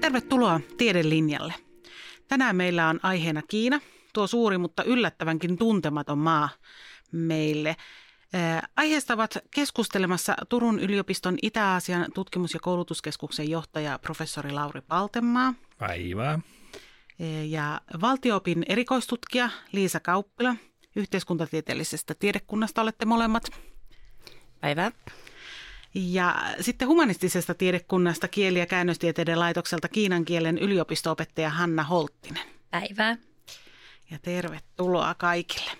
Tervetuloa Tiedelinjalle. Tänään meillä on aiheena Kiina, tuo suuri mutta yllättävänkin tuntematon maa meille. Aiheesta ovat keskustelemassa Turun yliopiston Itä-Aasian tutkimus- ja koulutuskeskuksen johtaja professori Lauri Paltemaa. Päivää. Ja valtioopin erikoistutkija Liisa Kauppila. Yhteiskuntatieteellisestä tiedekunnasta olette molemmat. Päivää. Ja sitten humanistisesta tiedekunnasta kieli- ja käännöstieteiden laitokselta kiinan kielen yliopistoopettaja Hanna Holttinen. Päivää. Ja tervetuloa kaikille.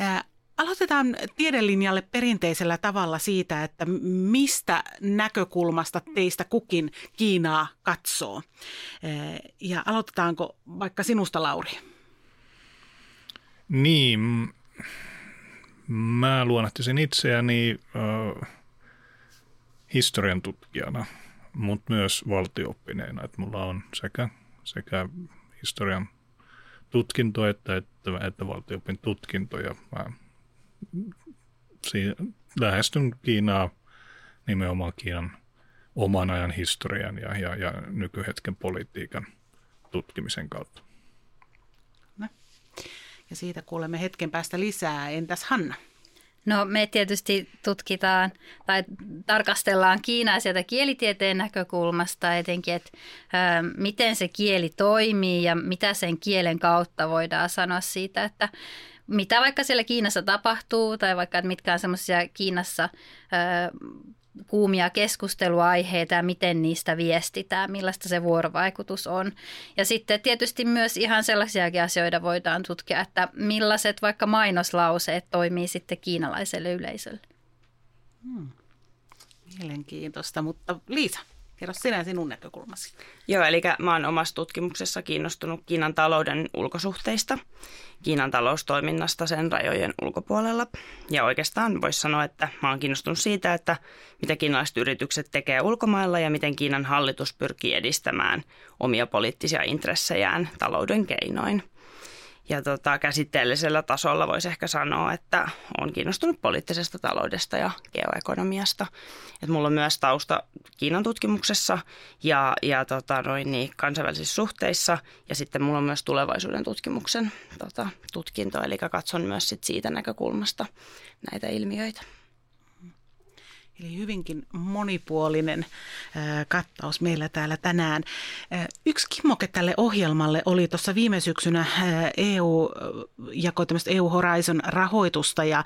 Ää, aloitetaan tiedelinjalle perinteisellä tavalla siitä, että mistä näkökulmasta teistä kukin Kiinaa katsoo. Ää, ja aloitetaanko vaikka sinusta, Lauri? Niin, mä luonnehtisin itseäni äh, historian tutkijana, mutta myös valtiooppineena. Että mulla on sekä, sekä historian tutkinto että, että, että valtioopin tutkinto. Ja mä siinä, lähestyn Kiinaa nimenomaan Kiinan oman ajan historian ja, ja, ja nykyhetken politiikan tutkimisen kautta. No. Ja siitä kuulemme hetken päästä lisää. Entäs Hanna? No me tietysti tutkitaan tai tarkastellaan Kiinaa sieltä kielitieteen näkökulmasta etenkin, että ä, miten se kieli toimii ja mitä sen kielen kautta voidaan sanoa siitä, että mitä vaikka siellä Kiinassa tapahtuu tai vaikka että mitkä on semmoisia Kiinassa ä, kuumia keskusteluaiheita ja miten niistä viestitään, millaista se vuorovaikutus on. Ja sitten tietysti myös ihan sellaisiakin asioita voidaan tutkia, että millaiset vaikka mainoslauseet toimii sitten kiinalaiselle yleisölle. Hmm. Mielenkiintoista, mutta Liisa, Kerro sinä sinun näkökulmasi. Joo, eli mä oon omassa tutkimuksessa kiinnostunut Kiinan talouden ulkosuhteista, Kiinan taloustoiminnasta sen rajojen ulkopuolella. Ja oikeastaan voisi sanoa, että mä oon kiinnostunut siitä, että mitä kiinalaiset yritykset tekee ulkomailla ja miten Kiinan hallitus pyrkii edistämään omia poliittisia intressejään talouden keinoin. Ja tota, käsitteellisellä tasolla voisi ehkä sanoa, että olen kiinnostunut poliittisesta taloudesta ja geoekonomiasta. Et mulla on myös tausta Kiinan tutkimuksessa ja, ja tota, noin niin, kansainvälisissä suhteissa. Ja sitten mulla on myös tulevaisuuden tutkimuksen tota, tutkinto, eli katson myös sit siitä näkökulmasta näitä ilmiöitä. Eli hyvinkin monipuolinen kattaus meillä täällä tänään. Yksi kimmoke tälle ohjelmalle oli tuossa viime syksynä EU jakoi tämmöistä EU Horizon rahoitusta ja,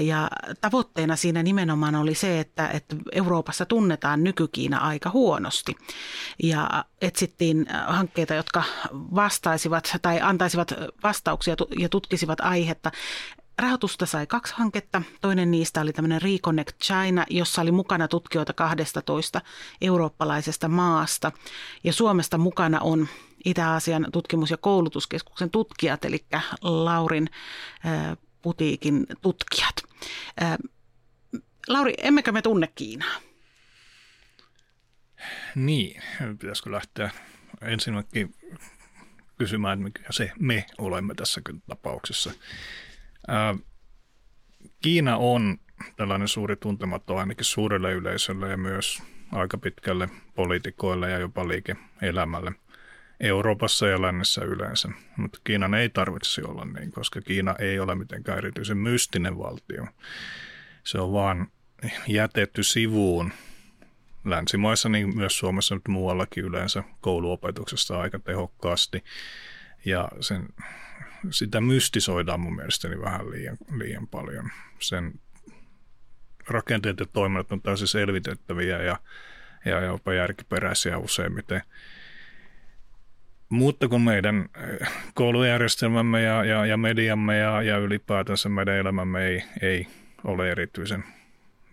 ja tavoitteena siinä nimenomaan oli se, että, että Euroopassa tunnetaan nykykiina aika huonosti. Ja etsittiin hankkeita, jotka vastaisivat tai antaisivat vastauksia ja tutkisivat aihetta. Rahoitusta sai kaksi hanketta. Toinen niistä oli tämmöinen Reconnect China, jossa oli mukana tutkijoita 12 eurooppalaisesta maasta. Ja Suomesta mukana on Itä-Aasian tutkimus- ja koulutuskeskuksen tutkijat, eli Laurin putiikin tutkijat. Lauri, emmekö me tunne Kiinaa? Niin, pitäisikö lähteä ensinnäkin kysymään, mikä se me olemme tässä tapauksessa. Kiina on tällainen suuri tuntematon ainakin suurelle yleisölle ja myös aika pitkälle poliitikoille ja jopa liike-elämälle Euroopassa ja lännessä yleensä. Mutta Kiinan ei tarvitsisi olla niin, koska Kiina ei ole mitenkään erityisen mystinen valtio. Se on vaan jätetty sivuun länsimaissa, niin myös Suomessa nyt muuallakin yleensä kouluopetuksessa aika tehokkaasti. Ja sen sitä mystisoidaan mun mielestäni vähän liian, liian paljon. Sen rakenteet ja toiminnot on täysin selvitettäviä ja, ja jopa järkiperäisiä useimmiten. Mutta kun meidän eh, koulujärjestelmämme ja, ja, ja mediamme ja, ja ylipäätänsä meidän elämämme ei, ei ole erityisen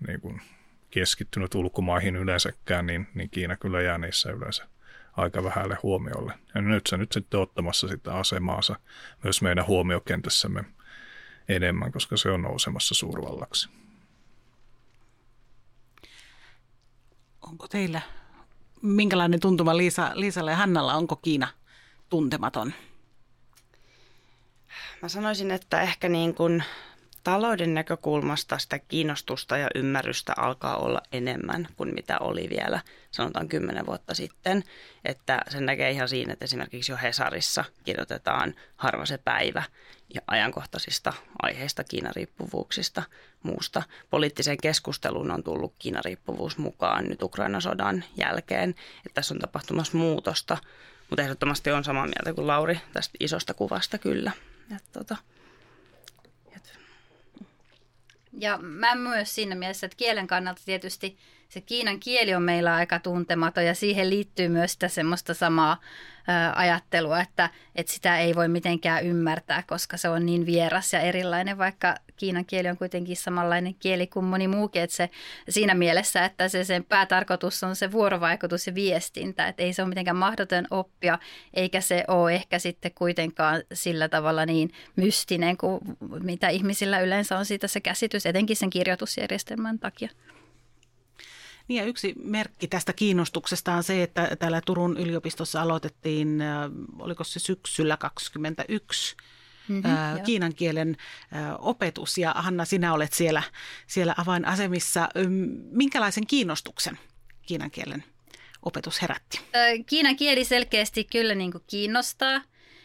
niin kuin keskittynyt ulkomaihin yleensäkään, niin, niin Kiina kyllä jää niissä yleensä aika vähälle huomiolle. Ja nyt se nyt sitten ottamassa sitä asemaansa myös meidän huomiokentässämme enemmän, koska se on nousemassa suurvallaksi. Onko teillä, minkälainen tuntuma Liisa, Liisalle ja Hannalla, onko Kiina tuntematon? Mä sanoisin, että ehkä niin kuin talouden näkökulmasta sitä kiinnostusta ja ymmärrystä alkaa olla enemmän kuin mitä oli vielä sanotaan kymmenen vuotta sitten. Että sen näkee ihan siinä, että esimerkiksi jo Hesarissa kirjoitetaan harva se päivä ja ajankohtaisista aiheista, Kiinariippuvuuksista, muusta. Poliittiseen keskusteluun on tullut Kiinariippuvuus mukaan nyt Ukrainan sodan jälkeen, että tässä on tapahtumassa muutosta. Mutta ehdottomasti on samaa mieltä kuin Lauri tästä isosta kuvasta kyllä. Et, tota, ja mä myös siinä mielessä, että kielen kannalta tietysti se kiinan kieli on meillä aika tuntematon ja siihen liittyy myös sitä semmoista samaa ajattelua, että, että sitä ei voi mitenkään ymmärtää, koska se on niin vieras ja erilainen, vaikka kiinan kieli on kuitenkin samanlainen kieli kuin moni muukin, että se siinä mielessä, että se sen päätarkoitus on se vuorovaikutus ja viestintä, että ei se ole mitenkään mahdoton oppia, eikä se ole ehkä sitten kuitenkaan sillä tavalla niin mystinen kuin mitä ihmisillä yleensä on siitä se käsitys, etenkin sen kirjoitusjärjestelmän takia. Niin ja yksi merkki tästä kiinnostuksesta on se, että täällä Turun yliopistossa aloitettiin, oliko se syksyllä 2021, mm-hmm, kiinan kielen opetus. Ja Hanna, sinä olet siellä, siellä avainasemissa. Minkälaisen kiinnostuksen kiinan kielen opetus herätti? Kiinan kieli selkeästi kyllä niin kuin kiinnostaa.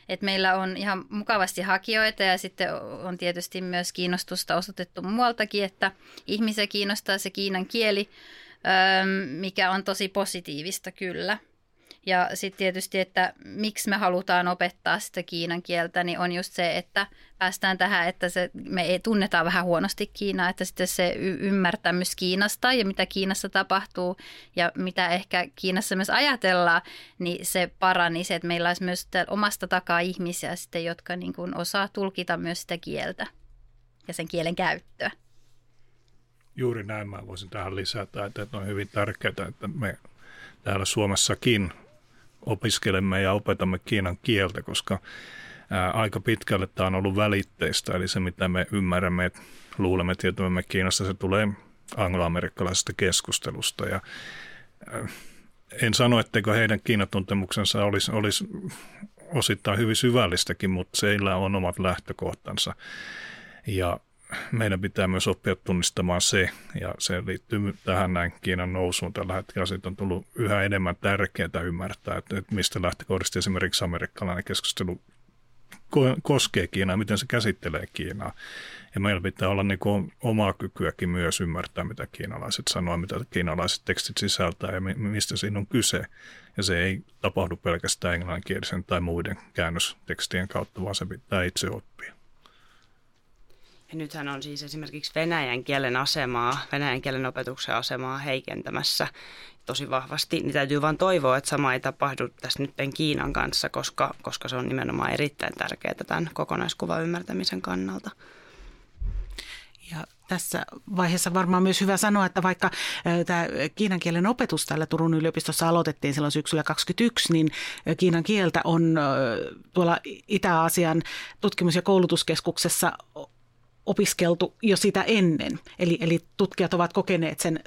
Et meillä on ihan mukavasti hakijoita ja sitten on tietysti myös kiinnostusta osoitettu muualtakin, että ihmisiä kiinnostaa se kiinan kieli mikä on tosi positiivista kyllä. Ja sitten tietysti, että miksi me halutaan opettaa sitä kiinan kieltä, niin on just se, että päästään tähän, että se, me ei tunnetaan vähän huonosti Kiinaa, että sitten se y- ymmärtämys Kiinasta ja mitä Kiinassa tapahtuu ja mitä ehkä Kiinassa myös ajatellaan, niin se paranisi, että meillä olisi myös omasta takaa ihmisiä sitten, jotka niin kuin osaa tulkita myös sitä kieltä ja sen kielen käyttöä. Juuri näin mä voisin tähän lisätä, että on hyvin tärkeää, että me täällä Suomessakin opiskelemme ja opetamme kiinan kieltä, koska aika pitkälle tämä on ollut välitteistä, eli se mitä me ymmärrämme, luulemme tietävämme Kiinasta, se tulee angloamerikkalaisesta keskustelusta ja en sano, etteikö heidän kiinatuntemuksensa olisi, olisi osittain hyvin syvällistäkin, mutta seillä on omat lähtökohtansa. Ja meidän pitää myös oppia tunnistamaan se, ja se liittyy tähän näin Kiinan nousuun tällä hetkellä. Siitä on tullut yhä enemmän tärkeää ymmärtää, että, että mistä lähtökohdista esimerkiksi amerikkalainen keskustelu koskee Kiinaa, miten se käsittelee Kiinaa. Ja meillä pitää olla niin kuin omaa kykyäkin myös ymmärtää, mitä kiinalaiset sanoo, mitä kiinalaiset tekstit sisältää ja mistä siinä on kyse. Ja se ei tapahdu pelkästään englanninkielisen tai muiden käännöstekstien kautta, vaan se pitää itse oppia. Nythän on siis esimerkiksi venäjän kielen asemaa, venäjän kielen opetuksen asemaa heikentämässä tosi vahvasti, niin täytyy vain toivoa, että sama ei tapahdu tässä nyt Kiinan kanssa, koska, koska se on nimenomaan erittäin tärkeää tämän kokonaiskuvan ymmärtämisen kannalta. Ja tässä vaiheessa varmaan myös hyvä sanoa, että vaikka tämä kiinan kielen opetus täällä Turun yliopistossa aloitettiin silloin syksyllä 2021, niin kiinan kieltä on tuolla Itä-Aasian tutkimus- ja koulutuskeskuksessa opiskeltu jo sitä ennen. Eli, eli tutkijat ovat kokeneet sen,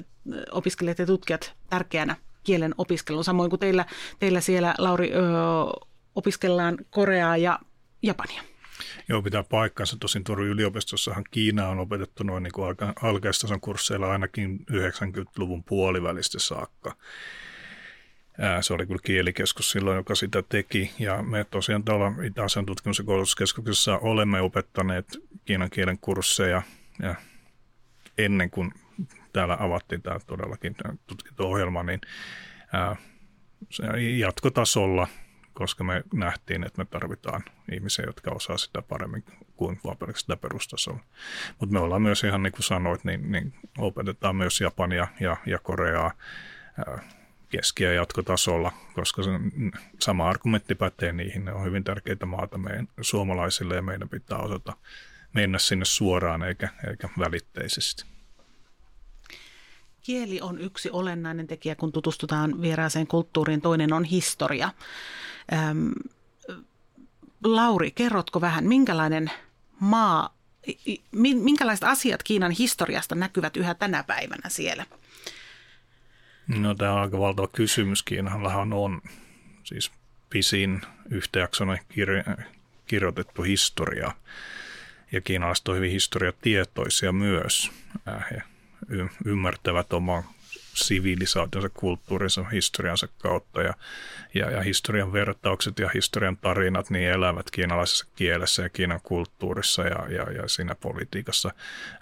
opiskelijat ja tutkijat tärkeänä kielen opiskelun. Samoin kuin teillä, teillä siellä, Lauri, ö, opiskellaan Koreaa ja Japania. Joo, pitää paikkansa. Tosin Turun yliopistossahan Kiina on opetettu noin niin kuin kursseilla ainakin 90-luvun puolivälistä saakka. Se oli kyllä kielikeskus silloin, joka sitä teki. Ja me tosiaan tuolla Itä-Asian tutkimus- ja koulutuskeskuksessa olemme opettaneet kiinan kielen kursseja ja ennen kuin täällä avattiin tämä todellakin tutkinto-ohjelma, niin jatkotasolla, koska me nähtiin, että me tarvitaan ihmisiä, jotka osaa sitä paremmin kuin pelkästään perustasolla. Mutta me ollaan myös ihan niin kuin sanoit, niin, niin opetetaan myös Japania ja, ja Koreaa keski- ja jatkotasolla, koska se sama argumentti pätee niihin. Ne on hyvin tärkeitä maata meidän suomalaisille ja meidän pitää osata mennä sinne suoraan eikä, eikä välitteisesti. Kieli on yksi olennainen tekijä, kun tutustutaan vieraaseen kulttuuriin. Toinen on historia. Ähm, Lauri, kerrotko vähän, minkälainen maa, minkälaiset asiat Kiinan historiasta näkyvät yhä tänä päivänä siellä? No tämä on aika valtava kysymys. Kiinallahan on siis pisin yhtäjaksoinen kirjo- kirjoitettu historia. ja kiinalaiset ovat hyvin historiatietoisia myös. He ymmärtävät oman sivilisaationsa, kulttuurinsa, historiansa kautta ja, ja, ja historian vertaukset ja historian tarinat niin elävät kiinalaisessa kielessä ja Kiinan kulttuurissa ja, ja, ja siinä politiikassa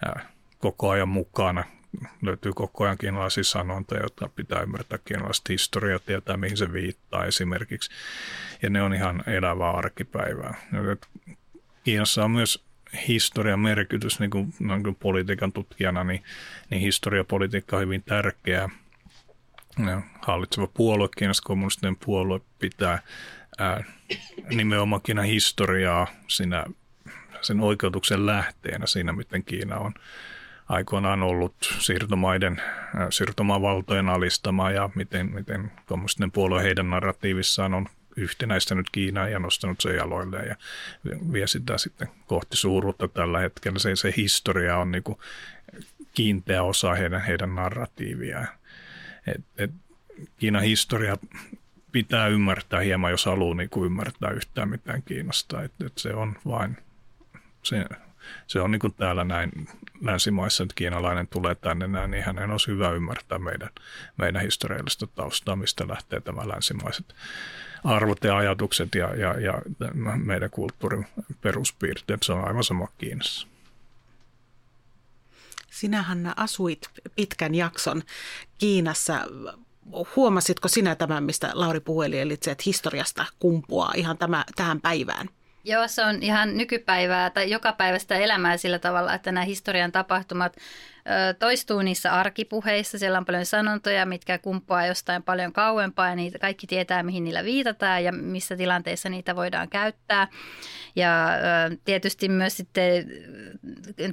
ää, koko ajan mukana. Löytyy koko ajan kiinalaisia sanontoja, joita pitää ymmärtää kiinalaista historiaa, tietää mihin se viittaa esimerkiksi. Ja ne on ihan elävää arkipäivää. Kiinassa on myös historian merkitys niin kuin, niin kuin politiikan tutkijana, niin, niin historiapolitiikka on hyvin tärkeää. Hallitseva puolue, Kiinassa kommunistinen puolue, pitää ää, nimenomaan Kiinan historiaa siinä, sen oikeutuksen lähteenä siinä, miten Kiina on aikoinaan ollut siirtomaiden, siirtomavaltojen alistama ja miten, miten kommunistinen puolue heidän narratiivissaan on yhtenäistänyt Kiinaa ja nostanut sen jaloille ja vie sitä sitten kohti suuruutta tällä hetkellä. Se, se historia on niin kuin kiinteä osa heidän, heidän narratiiviaan. Kiinan historia pitää ymmärtää hieman, jos haluaa niin kuin ymmärtää yhtään mitään Kiinasta. Et, et se on vain, se, se on niin kuin täällä näin länsimaissa, että kiinalainen tulee tänne näin, niin hänen olisi hyvä ymmärtää meidän, meidän historiallista taustaa, mistä lähtee tämä länsimaiset arvot ja ajatukset ja, ja, ja meidän kulttuurin peruspiirteet. Se on aivan sama Kiinassa. Sinä Hanna asuit pitkän jakson Kiinassa. Huomasitko sinä tämän, mistä Lauri puhui, eli että historiasta kumpuaa ihan tämä, tähän päivään? Joo, se on ihan nykypäivää tai joka päivästä elämää sillä tavalla, että nämä historian tapahtumat toistuu niissä arkipuheissa. Siellä on paljon sanontoja, mitkä kumpuaa jostain paljon kauempaa ja niitä kaikki tietää, mihin niillä viitataan ja missä tilanteissa niitä voidaan käyttää. Ja tietysti myös sitten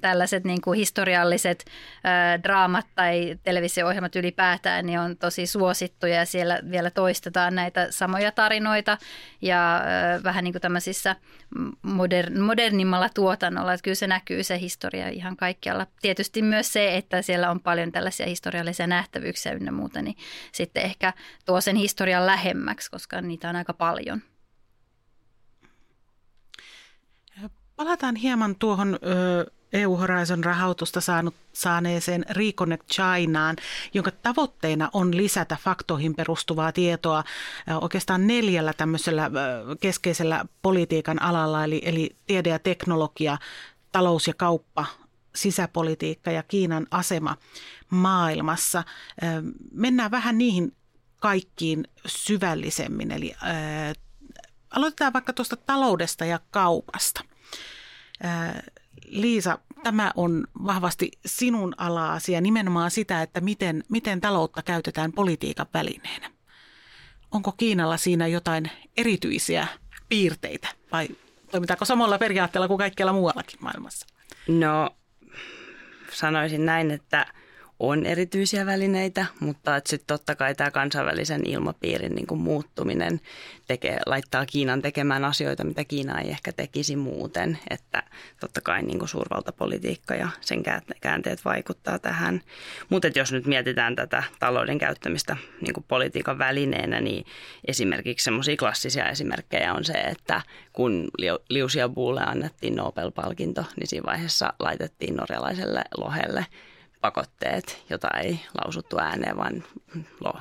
tällaiset niin kuin historialliset draamat tai televisio-ohjelmat ylipäätään niin on tosi suosittuja ja siellä vielä toistetaan näitä samoja tarinoita ja vähän niin kuin tämmöisissä modern, modernimmalla tuotannolla. Että kyllä se näkyy se historia ihan kaikkialla. Tietysti myös se, se, että siellä on paljon tällaisia historiallisia nähtävyyksiä ynnä muuta, niin sitten ehkä tuo sen historian lähemmäksi, koska niitä on aika paljon. Palataan hieman tuohon EU Horizon rahoitusta saanut, saaneeseen Reconnect Chinaan, jonka tavoitteena on lisätä faktoihin perustuvaa tietoa oikeastaan neljällä tämmöisellä keskeisellä politiikan alalla, eli, eli tiede ja teknologia, talous ja kauppa, sisäpolitiikka ja Kiinan asema maailmassa. Mennään vähän niihin kaikkiin syvällisemmin. Eli aloitetaan vaikka tuosta taloudesta ja kaupasta. Liisa, tämä on vahvasti sinun ala-asia, nimenomaan sitä, että miten, miten taloutta käytetään politiikan välineenä. Onko Kiinalla siinä jotain erityisiä piirteitä vai toimitaanko samalla periaatteella kuin kaikkialla muuallakin maailmassa? No sanoisin näin, että on erityisiä välineitä, mutta sitten totta kai tämä kansainvälisen ilmapiirin niin muuttuminen tekee, laittaa Kiinan tekemään asioita, mitä Kiina ei ehkä tekisi muuten. Että totta kai niin suurvaltapolitiikka ja sen käänteet vaikuttaa tähän. Mutta jos nyt mietitään tätä talouden käyttämistä niin politiikan välineenä, niin esimerkiksi semmoisia klassisia esimerkkejä on se, että kun Liu Xiaobulle annettiin Nobel-palkinto, niin siinä vaiheessa laitettiin norjalaiselle lohelle – pakotteet, jota ei lausuttu ääneen, vaan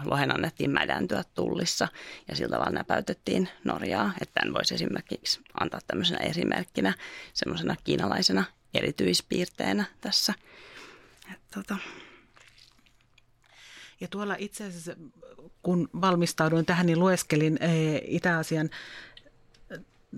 lohen annettiin mädäntyä tullissa ja sillä tavalla näpäytettiin Norjaa. Että tämän voisi esimerkiksi antaa tämmöisenä esimerkkinä, semmoisena kiinalaisena erityispiirteenä tässä. Et, tota. Ja tuolla itse asiassa, kun valmistauduin tähän, niin lueskelin eh, Itä-Asian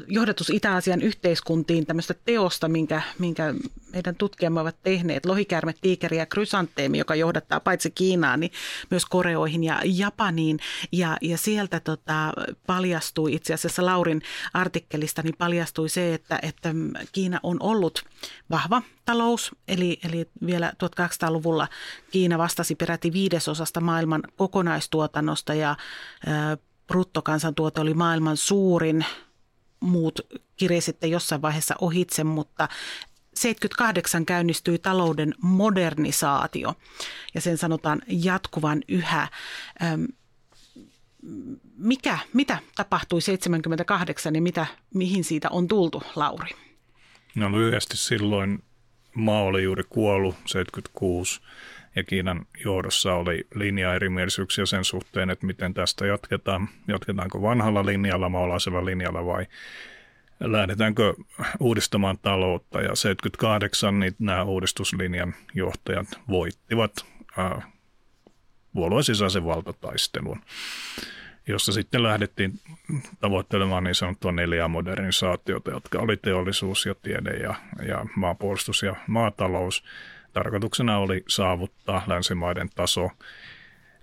johdatus Itä-Asian yhteiskuntiin tämmöistä teosta, minkä, minkä meidän tutkijamme ovat tehneet. Lohikäärme, tiikeri ja krysanteemi, joka johdattaa paitsi Kiinaan, niin myös Koreoihin ja Japaniin. Ja, ja sieltä tota, paljastui itse asiassa Laurin artikkelista, niin paljastui se, että, että Kiina on ollut vahva talous, eli, eli vielä 1800-luvulla Kiina vastasi peräti viidesosasta maailman kokonaistuotannosta ja bruttokansantuote oli maailman suurin muut kirje sitten jossain vaiheessa ohitse, mutta 78 käynnistyi talouden modernisaatio ja sen sanotaan jatkuvan yhä. Mikä, mitä tapahtui 78 ja mitä, mihin siitä on tultu, Lauri? No lyhyesti silloin maa oli juuri kuollut 76 ja Kiinan johdossa oli linjaerimielisyyksiä sen suhteen, että miten tästä jatketaan. Jatketaanko vanhalla linjalla, maalaisella linjalla vai lähdetäänkö uudistamaan taloutta. Ja 78 niin nämä uudistuslinjan johtajat voittivat puolueen sisäisen valtataistelun, jossa sitten lähdettiin tavoittelemaan niin sanottua neljää modernisaatiota, jotka oli teollisuus ja tiede ja, ja maapuolustus ja maatalous. Tarkoituksena oli saavuttaa länsimaiden taso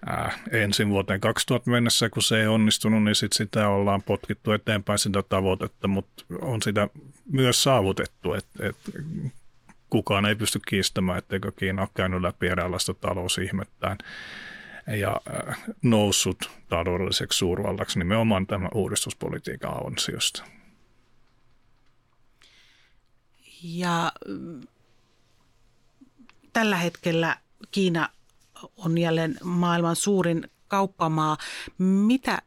ää, ensin vuoteen 2000 mennessä, kun se ei onnistunut, niin sit sitä ollaan potkittu eteenpäin sitä tavoitetta, mutta on sitä myös saavutettu, että et kukaan ei pysty kiistämään, etteikö Kiina ole käynyt läpi eräänlaista talousihmettään ja noussut taloudelliseksi suurvallaksi nimenomaan tämän uudistuspolitiikan ansiosta. Ja tällä hetkellä Kiina on jälleen maailman suurin kauppamaa. Mitä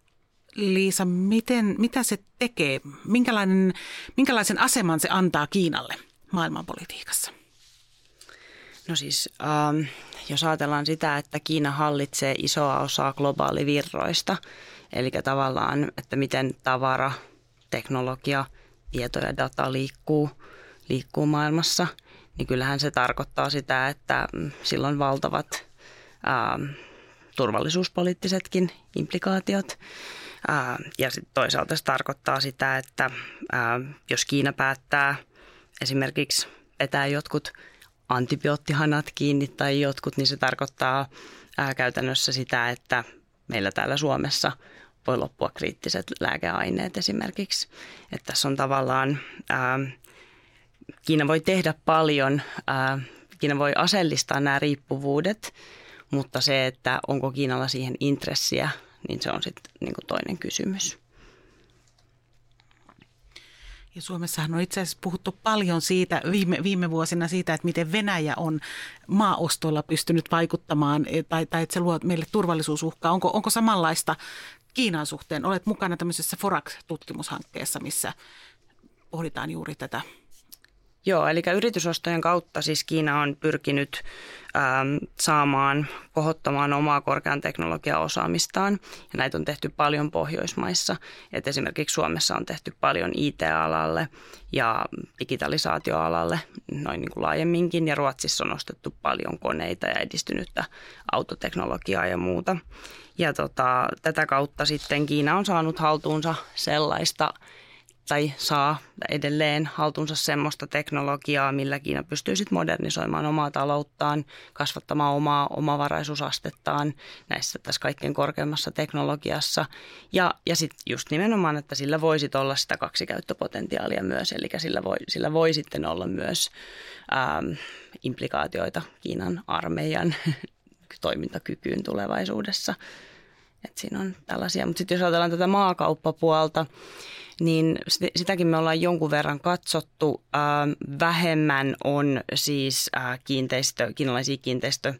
Liisa, miten, mitä se tekee? Minkälainen, minkälaisen aseman se antaa Kiinalle maailmanpolitiikassa? No siis, ähm, jos ajatellaan sitä, että Kiina hallitsee isoa osaa globaalivirroista, eli tavallaan, että miten tavara, teknologia, tieto ja data liikkuu, liikkuu maailmassa, niin kyllähän se tarkoittaa sitä, että mm, silloin valtavat ää, ähm, turvallisuuspoliittisetkin implikaatiot. Ää, äh, ja sit toisaalta se tarkoittaa sitä, että ää, äh, jos Kiina päättää esimerkiksi vetää jotkut antibioottihanat kiinni tai jotkut, niin se tarkoittaa ää, äh, käytännössä sitä, että meillä täällä Suomessa voi loppua kriittiset lääkeaineet esimerkiksi. Että tässä on tavallaan, ää, Kiina voi tehdä paljon, ää, Kiina voi asellistaa nämä riippuvuudet – mutta se, että onko Kiinalla siihen intressiä, niin se on sitten niin toinen kysymys. Ja Suomessahan on itse asiassa puhuttu paljon siitä viime, viime vuosina siitä, että miten Venäjä on maaostoilla pystynyt vaikuttamaan tai, tai että se luo meille turvallisuusuhkaa. Onko, onko samanlaista Kiinan suhteen? Olet mukana tämmöisessä Forax-tutkimushankkeessa, missä pohditaan juuri tätä Joo, eli yritysostojen kautta siis Kiina on pyrkinyt ähm, saamaan, kohottamaan omaa korkean teknologian osaamistaan. Ja näitä on tehty paljon Pohjoismaissa. Et esimerkiksi Suomessa on tehty paljon IT-alalle ja digitalisaatioalalle noin niin kuin laajemminkin. Ja Ruotsissa on ostettu paljon koneita ja edistynyttä autoteknologiaa ja muuta. Ja tota, tätä kautta sitten Kiina on saanut haltuunsa sellaista tai saa edelleen haltuunsa semmoista teknologiaa, millä Kiina pystyy sitten modernisoimaan omaa talouttaan, kasvattamaan omaa omavaraisuusastettaan näissä tässä kaikkein korkeimmassa teknologiassa. Ja, ja sitten just nimenomaan, että sillä voisi olla sitä kaksikäyttöpotentiaalia myös, eli sillä voi, sillä voi sitten olla myös ähm, implikaatioita Kiinan armeijan toimintakykyyn tulevaisuudessa. Et siinä on tällaisia, mutta sitten jos ajatellaan tätä maakauppapuolta, niin sitäkin me ollaan jonkun verran katsottu. Vähemmän on siis kiinteistö, kiinalaisia kiinteistö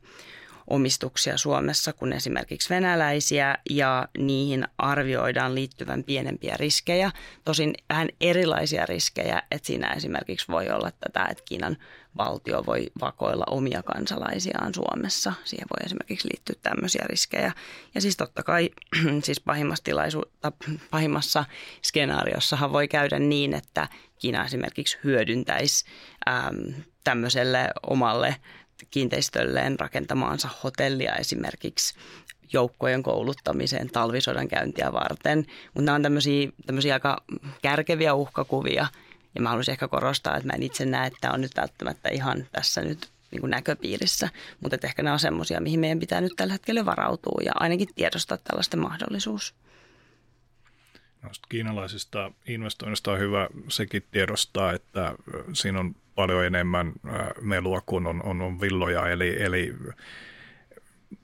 omistuksia Suomessa kuin esimerkiksi venäläisiä ja niihin arvioidaan liittyvän pienempiä riskejä. Tosin vähän erilaisia riskejä, että siinä esimerkiksi voi olla tätä, että Kiinan valtio voi vakoilla omia kansalaisiaan Suomessa. Siihen voi esimerkiksi liittyä tämmöisiä riskejä. Ja siis totta kai siis pahimmassa, tilaisu- pahimmassa skenaariossahan voi käydä niin, että Kiina esimerkiksi hyödyntäisi äm, tämmöiselle omalle kiinteistölleen rakentamaansa hotellia esimerkiksi joukkojen kouluttamiseen talvisodan käyntiä varten. Mutta nämä on tämmöisiä, tämmöisiä aika kärkeviä uhkakuvia. Ja mä haluaisin ehkä korostaa, että mä en itse näe, että on nyt välttämättä ihan tässä nyt niin kuin näköpiirissä. Mutta ehkä nämä on semmoisia, mihin meidän pitää nyt tällä hetkellä varautua ja ainakin tiedostaa tällaisten mahdollisuus. Noista kiinalaisista investoinnista on hyvä sekin tiedostaa, että siinä on paljon enemmän melua kuin on, on, on villoja, eli, eli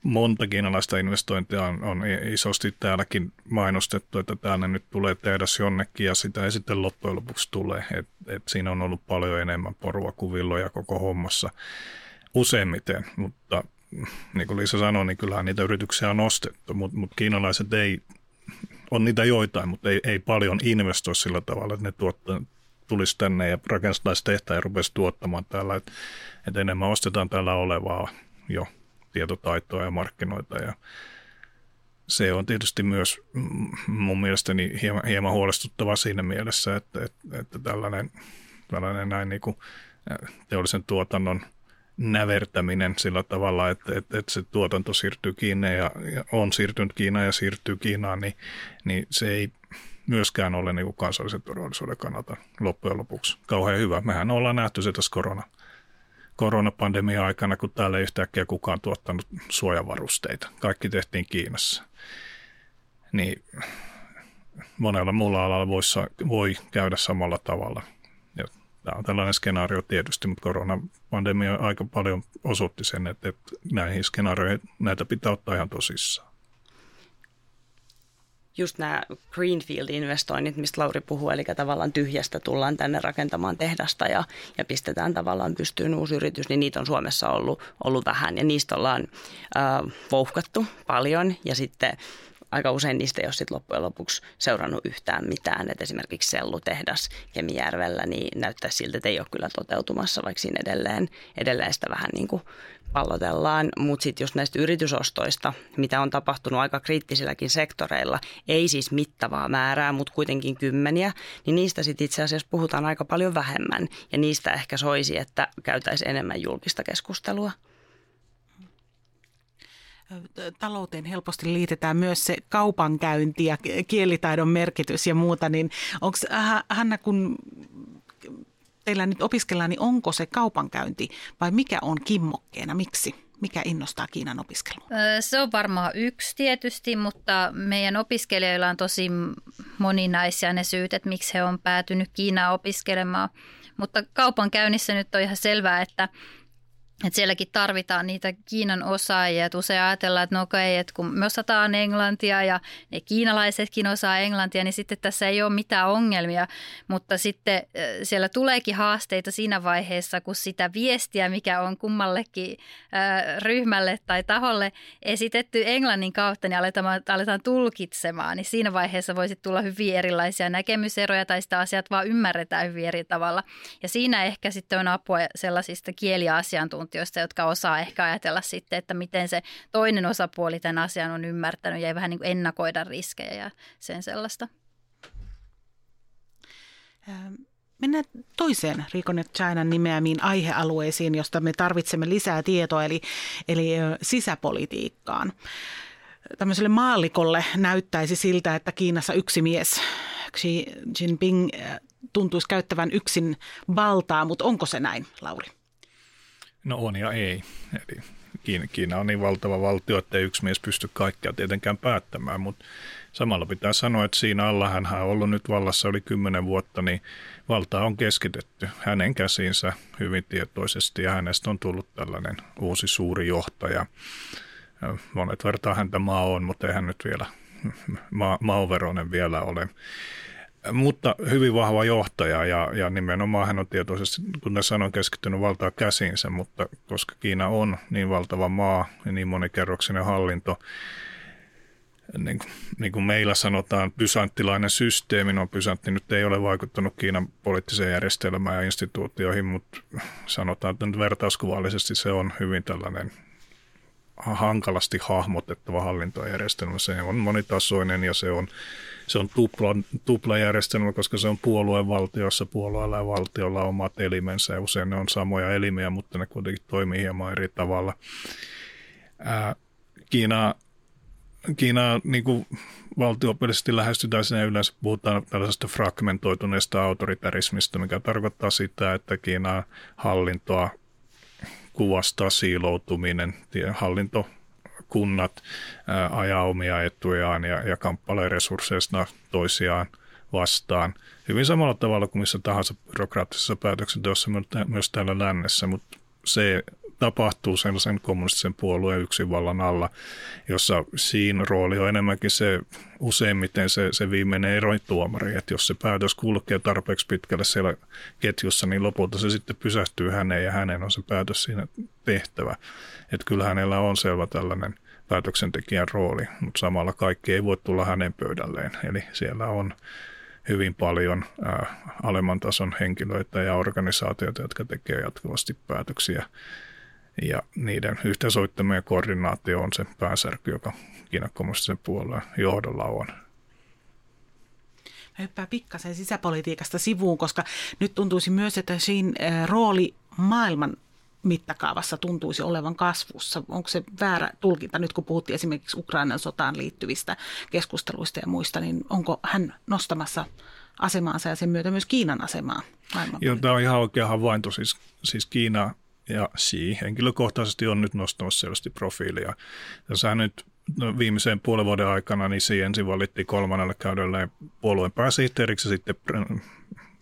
monta kiinalaista investointia on, on isosti täälläkin mainostettu, että täällä nyt tulee tehdä jonnekin ja sitä ei sitten loppujen lopuksi tule. Et, et siinä on ollut paljon enemmän porua kuin villoja koko hommassa useimmiten, mutta niin kuin Liisa sanoi, niin kyllähän niitä yrityksiä on nostettu, mutta, mutta kiinalaiset ei, on niitä joitain, mutta ei, ei paljon investoi sillä tavalla, että ne tuottaa, tulisi tänne ja rakentaisi tehtäjä ja rupesi tuottamaan täällä. Että et enemmän ostetaan täällä olevaa jo tietotaitoa ja markkinoita ja se on tietysti myös mun mielestäni hieman, hieman huolestuttava siinä mielessä, että, että, että tällainen, tällainen näin niin kuin teollisen tuotannon nävertäminen sillä tavalla, että, että, että se tuotanto siirtyy Kiinaan ja, ja on siirtynyt Kiinaan ja siirtyy Kiinaan, niin, niin se ei myöskään ole niin kuin kansallisen turvallisuuden kannalta loppujen lopuksi kauhean hyvä. Mehän ollaan nähty se tässä korona, koronapandemia aikana, kun täällä ei yhtäkkiä kukaan tuottanut suojavarusteita. Kaikki tehtiin Kiinassa. Niin monella muulla alalla voisi, voi käydä samalla tavalla. Tämä on tällainen skenaario tietysti, mutta koronapandemia aika paljon osoitti sen, että, että näihin skenaarioihin näitä pitää ottaa ihan tosissaan. Just nämä Greenfield-investoinnit, mistä Lauri puhuu, eli tavallaan tyhjästä tullaan tänne rakentamaan tehdasta ja, ja pistetään tavallaan pystyyn uusi yritys, niin niitä on Suomessa ollut, ollut vähän ja niistä ollaan äh, vouhkattu paljon. Ja sitten aika usein niistä ei ole sit loppujen lopuksi seurannut yhtään mitään. Et esimerkiksi sellutehdas Kemijärvellä niin näyttää siltä, että ei ole kyllä toteutumassa, vaikka siinä edelleen, edelleen sitä vähän niin kuin pallotellaan. Mutta sitten just näistä yritysostoista, mitä on tapahtunut aika kriittisilläkin sektoreilla, ei siis mittavaa määrää, mutta kuitenkin kymmeniä, niin niistä sitten itse asiassa puhutaan aika paljon vähemmän. Ja niistä ehkä soisi, että käytäisiin enemmän julkista keskustelua talouteen helposti liitetään myös se kaupankäynti ja kielitaidon merkitys ja muuta, niin onko Hanna, kun teillä nyt opiskellaan, niin onko se kaupankäynti vai mikä on kimmokkeena, miksi? Mikä innostaa Kiinan opiskelua? Se on varmaan yksi tietysti, mutta meidän opiskelijoilla on tosi moninaisia ne syyt, että miksi he on päätynyt Kiinaan opiskelemaan. Mutta kaupankäynnissä nyt on ihan selvää, että että sielläkin tarvitaan niitä Kiinan osaajia. Että usein ajatellaan, että no okei, että kun me osataan englantia ja ne kiinalaisetkin osaa englantia, niin sitten tässä ei ole mitään ongelmia. Mutta sitten siellä tuleekin haasteita siinä vaiheessa, kun sitä viestiä, mikä on kummallekin ryhmälle tai taholle esitetty englannin kautta, niin aletaan, aletaan tulkitsemaan. Niin siinä vaiheessa voisi tulla hyvin erilaisia näkemyseroja tai sitä asiat vaan ymmärretään hyvin eri tavalla. Ja siinä ehkä sitten on apua sellaisista kieliasiantuntijoista asiantuntijoista, jotka osaa ehkä ajatella sitten, että miten se toinen osapuoli tämän asian on ymmärtänyt ja vähän niin kuin ennakoida riskejä ja sen sellaista. Ähm, mennään toiseen Reconnect Chinan nimeämiin aihealueisiin, josta me tarvitsemme lisää tietoa, eli, eli sisäpolitiikkaan. Tämmöiselle maallikolle näyttäisi siltä, että Kiinassa yksi mies, Xi Jinping, tuntuisi käyttävän yksin valtaa, mutta onko se näin, Lauri? No on ja ei. Eli Kiina, on niin valtava valtio, että ei yksi mies pysty kaikkea tietenkään päättämään, mutta samalla pitää sanoa, että siinä alla hän on ollut nyt vallassa yli kymmenen vuotta, niin valta on keskitetty hänen käsiinsä hyvin tietoisesti ja hänestä on tullut tällainen uusi suuri johtaja. Monet vertaa häntä maa on, mutta ei hän nyt vielä maa, maaveronen vielä ole mutta hyvin vahva johtaja ja, ja nimenomaan hän on tietoisesti, kuten sanoin, keskittynyt valtaa käsiinsä, mutta koska Kiina on niin valtava maa ja niin monikerroksinen hallinto, niin, niin kuin meillä sanotaan, pysanttilainen systeemi, no pysantti nyt ei ole vaikuttanut Kiinan poliittiseen järjestelmään ja instituutioihin, mutta sanotaan, että nyt vertauskuvallisesti se on hyvin tällainen hankalasti hahmotettava hallintojärjestelmä. Se on monitasoinen ja se on se on tupla, tupla järjestelmä, koska se on puoluevaltiossa, puolueella ja valtiolla omat elimensä ja usein ne on samoja elimiä, mutta ne kuitenkin toimii hieman eri tavalla. Ää, Kiina, Kiina niin kuin valtiopillisesti lähestytään sinne yleensä puhutaan tällaisesta fragmentoituneesta autoritarismista, mikä tarkoittaa sitä, että Kiinan hallintoa kuvastaa siiloutuminen. Hallinto kunnat ajaa omia etujaan ja, ja kamppailee resursseista toisiaan vastaan. Hyvin samalla tavalla kuin missä tahansa byrokraattisessa päätöksenteossa myös täällä lännessä, mutta se tapahtuu sellaisen kommunistisen puolueen yksinvallan alla, jossa siinä rooli on enemmänkin se useimmiten se, se viimeinen eroituomari, että jos se päätös kulkee tarpeeksi pitkälle siellä ketjussa, niin lopulta se sitten pysähtyy häneen ja hänen on se päätös siinä tehtävä. Että kyllä hänellä on selvä tällainen päätöksentekijän rooli, mutta samalla kaikki ei voi tulla hänen pöydälleen. Eli siellä on hyvin paljon ää, alemman tason henkilöitä ja organisaatioita, jotka tekee jatkuvasti päätöksiä. Ja niiden yhteensoittaminen ja koordinaatio on se pääsärky, joka Kiinan kommunistisen puolueen johdolla on. hyppää pikkasen sisäpolitiikasta sivuun, koska nyt tuntuisi myös, että siinä rooli maailman mittakaavassa tuntuisi olevan kasvussa. Onko se väärä tulkinta nyt, kun puhuttiin esimerkiksi Ukrainan sotaan liittyvistä keskusteluista ja muista, niin onko hän nostamassa asemaansa ja sen myötä myös Kiinan asemaa Joo, tämä on ihan oikea havainto. Siis, siis Kiina ja Xi henkilökohtaisesti on nyt nostamassa selvästi profiilia. Tässä nyt no, viimeiseen puolen vuoden aikana niin Xi ensin valittiin kolmannelle käydelle puolueen pääsihteeriksi ja sitten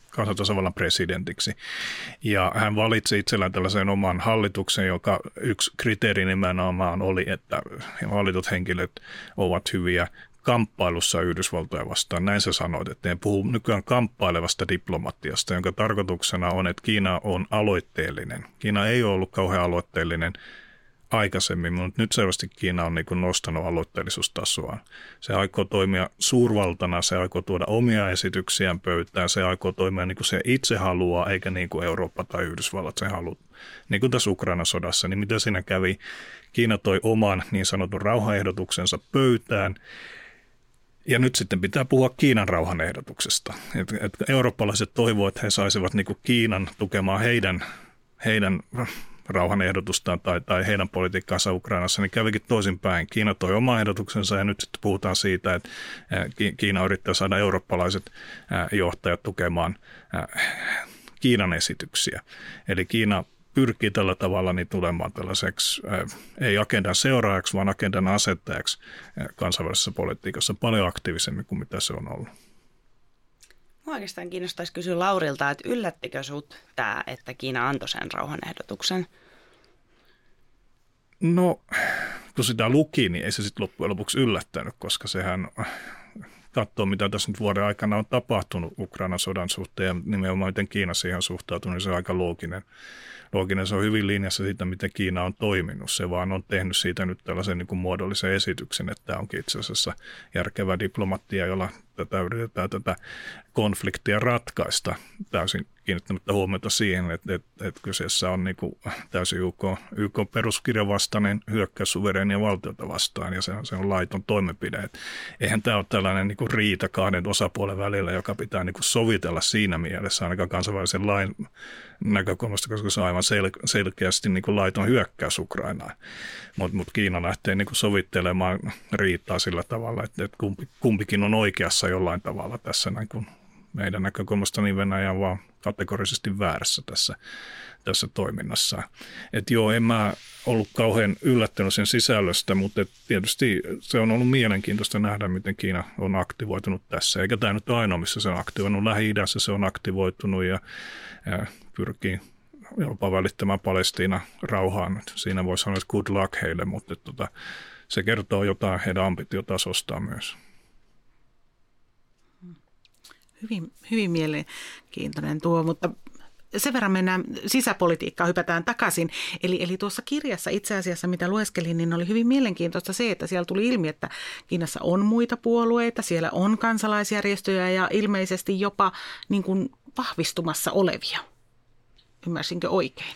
kansantasavallan presidentiksi. Ja hän valitsi itsellään tällaisen oman hallituksen, joka yksi kriteeri nimenomaan oli, että valitut henkilöt ovat hyviä kamppailussa Yhdysvaltoja vastaan. Näin sä sanoit, että ne puhuu nykyään kamppailevasta diplomatiasta, jonka tarkoituksena on, että Kiina on aloitteellinen. Kiina ei ole ollut kauhean aloitteellinen aikaisemmin, mutta nyt selvästi Kiina on niin nostanut aloitteellisuustasoa. Se aikoo toimia suurvaltana, se aikoo tuoda omia esityksiään pöytään, se aikoo toimia niin kuin se itse haluaa, eikä niin kuin Eurooppa tai Yhdysvallat se haluaa. Niin kuin tässä Ukrainan sodassa, niin mitä siinä kävi? Kiina toi oman niin sanotun rauhaehdotuksensa pöytään, ja nyt sitten pitää puhua Kiinan rauhanehdotuksesta. Et, et eurooppalaiset toivovat, että he saisivat niin kuin Kiinan tukemaan heidän, heidän rauhanehdotustaan tai, tai heidän politiikkaansa Ukrainassa, niin kävikin toisinpäin. Kiina toi oma ehdotuksensa ja nyt sitten puhutaan siitä, että Kiina yrittää saada eurooppalaiset johtajat tukemaan Kiinan esityksiä. Eli Kiina pyrkii tällä tavalla niin tulemaan tällaiseksi, ei agendan seuraajaksi, vaan agendan asettajaksi kansainvälisessä politiikassa paljon aktiivisemmin kuin mitä se on ollut. Mua oikeastaan kiinnostaisi kysyä Laurilta, että yllättikö sut tämä, että Kiina antoi sen rauhanehdotuksen? No, kun sitä luki, niin ei se sitten loppujen lopuksi yllättänyt, koska sehän katsoo, mitä tässä nyt vuoden aikana on tapahtunut Ukrainan sodan suhteen ja nimenomaan miten Kiina siihen suhtautuu, niin se on aika looginen looginen. Se on hyvin linjassa siitä, miten Kiina on toiminut. Se vaan on tehnyt siitä nyt tällaisen niin kuin muodollisen esityksen, että tämä onkin itse asiassa järkevä diplomattia, jolla tätä yritetään tätä konfliktia ratkaista täysin kiinnittämättä huomiota siihen, että, että, että kyseessä on niin kuin täysin YK, YK peruskirjan vastainen hyökkäys suverenia valtiota vastaan ja se on, se on laiton toimenpide. Et eihän tämä ole tällainen niin kuin riita kahden osapuolen välillä, joka pitää niin kuin sovitella siinä mielessä ainakaan kansainvälisen lain näkökulmasta, koska se on aivan sel- selkeästi niin kuin laiton hyökkäys Ukrainaan. Mutta mut Kiina lähtee niin kuin sovittelemaan riitaa sillä tavalla, että, että kumpi, kumpikin on oikeassa jollain tavalla tässä näin kuin meidän näkökulmasta, niin Venäjä on vaan kategorisesti väärässä tässä, tässä toiminnassa. Et joo, en mä ollut kauhean yllättynyt sen sisällöstä, mutta tietysti se on ollut mielenkiintoista nähdä, miten Kiina on aktivoitunut tässä. Eikä tämä nyt ole ainoa, missä se on aktivoinut. Lähi-idässä se on aktivoitunut ja, ja pyrkii jopa välittämään Palestiina rauhaan. Siinä voi sanoa, että good luck heille, mutta tota, se kertoo jotain heidän ambitiotasostaan myös. Hyvin, hyvin mielenkiintoinen tuo, mutta sen verran mennään sisäpolitiikkaan, hypätään takaisin. Eli, eli tuossa kirjassa itse asiassa, mitä lueskelin, niin oli hyvin mielenkiintoista se, että siellä tuli ilmi, että Kiinassa on muita puolueita, siellä on kansalaisjärjestöjä ja ilmeisesti jopa niin kuin vahvistumassa olevia. Ymmärsinkö oikein?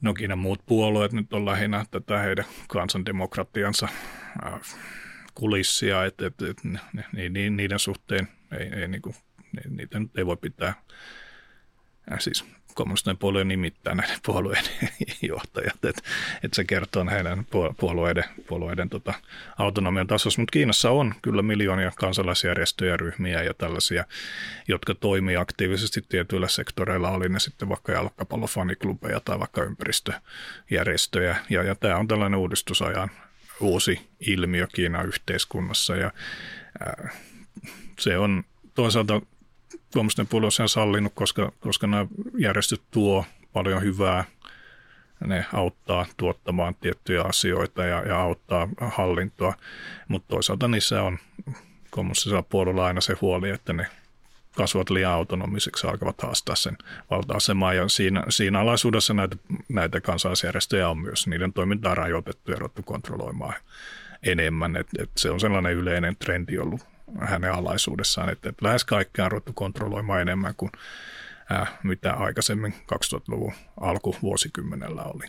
No Kiinan muut puolueet nyt on lähinnä tätä heidän kansandemokratiansa äh, kulissia, että, että, että niiden suhteen ei, ei, niin kuin, niitä nyt ei voi pitää äh, siis kommunistinen puolue nimittää näiden puolueiden johtajat, että, että se kertoo heidän puolueiden, puolueiden tota, autonomian tasossa. Mutta Kiinassa on kyllä miljoonia kansalaisjärjestöjä, ryhmiä ja tällaisia, jotka toimii aktiivisesti tietyillä sektoreilla, oli ne sitten vaikka jalkapallofaniklubeja tai vaikka ympäristöjärjestöjä. Ja, ja tämä on tällainen uudistusajan uusi ilmiö Kiinan yhteiskunnassa ja ää, se on toisaalta tuommoisten puolue on sallinut, koska, koska nämä järjestöt tuo paljon hyvää. Ne auttaa tuottamaan tiettyjä asioita ja, ja auttaa hallintoa, mutta toisaalta niissä on kommunistisella puolella aina se huoli, että ne kasvavat liian autonomiseksi alkavat haastaa sen valta-asemaa. Ja siinä, siinä alaisuudessa näitä, näitä kansalaisjärjestöjä on myös. Niiden toimintaa rajoitettu ja ruvettu kontrolloimaan enemmän. Et, et se on sellainen yleinen trendi ollut hänen alaisuudessaan. Että, että lähes kaikkea on ruvettu kontrolloimaan enemmän kuin äh, mitä aikaisemmin 2000-luvun alkuvuosikymmenellä oli.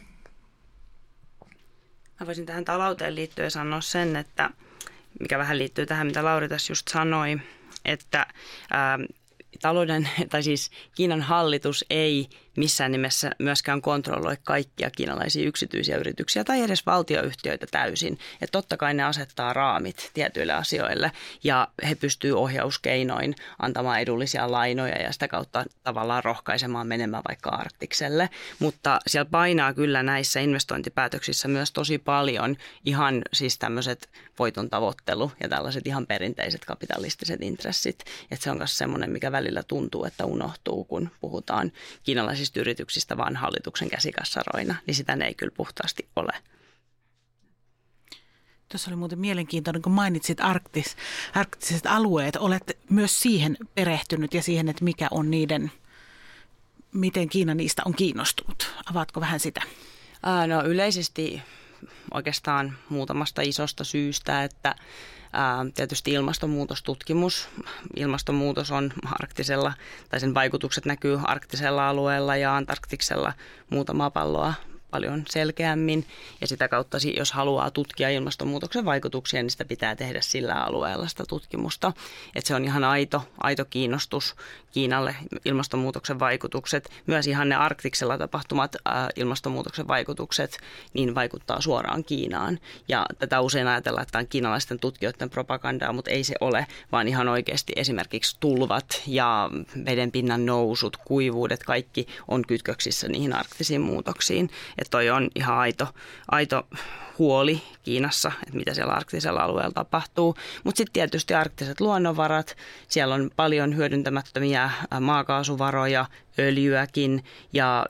Mä voisin tähän talouteen liittyen sanoa sen, että mikä vähän liittyy tähän, mitä Lauri tässä just sanoi, että ää, talouden, tai siis Kiinan hallitus ei missään nimessä myöskään kontrolloi kaikkia kiinalaisia yksityisiä yrityksiä tai edes valtioyhtiöitä täysin. Että totta kai ne asettaa raamit tietyille asioille ja he pystyvät ohjauskeinoin antamaan edullisia lainoja ja sitä kautta tavallaan rohkaisemaan menemään vaikka Arktikselle. Mutta siellä painaa kyllä näissä investointipäätöksissä myös tosi paljon ihan siis tämmöiset voiton tavoittelu ja tällaiset ihan perinteiset kapitalistiset intressit. Että se on myös semmoinen, mikä välillä tuntuu, että unohtuu, kun puhutaan kiinalaisista yksityisistä yrityksistä vaan hallituksen käsikassaroina, niin sitä ne ei kyllä puhtaasti ole. Tuossa oli muuten mielenkiintoinen, kun mainitsit arktis, arktiset alueet. Olet myös siihen perehtynyt ja siihen, että mikä on niiden, miten Kiina niistä on kiinnostunut. Avaatko vähän sitä? No yleisesti oikeastaan muutamasta isosta syystä, että Tietysti ilmastonmuutostutkimus. Ilmastonmuutos on arktisella, tai sen vaikutukset näkyy arktisella alueella ja Antarktiksella muuta maapalloa paljon selkeämmin ja sitä kautta, jos haluaa tutkia ilmastonmuutoksen vaikutuksia, niin sitä pitää tehdä sillä alueella sitä tutkimusta. Että se on ihan aito, aito kiinnostus Kiinalle ilmastonmuutoksen vaikutukset. Myös ihan ne arktiksella tapahtumat ää, ilmastonmuutoksen vaikutukset niin vaikuttaa suoraan Kiinaan. Ja tätä usein ajatellaan, että tämä on kiinalaisten tutkijoiden propagandaa, mutta ei se ole, vaan ihan oikeasti esimerkiksi tulvat ja vedenpinnan nousut, kuivuudet, kaikki on kytköksissä niihin arktisiin muutoksiin. Että toi on ihan aito, aito huoli Kiinassa, että mitä siellä arktisella alueella tapahtuu. Mutta sitten tietysti arktiset luonnonvarat, siellä on paljon hyödyntämättömiä maakaasuvaroja, öljyäkin ja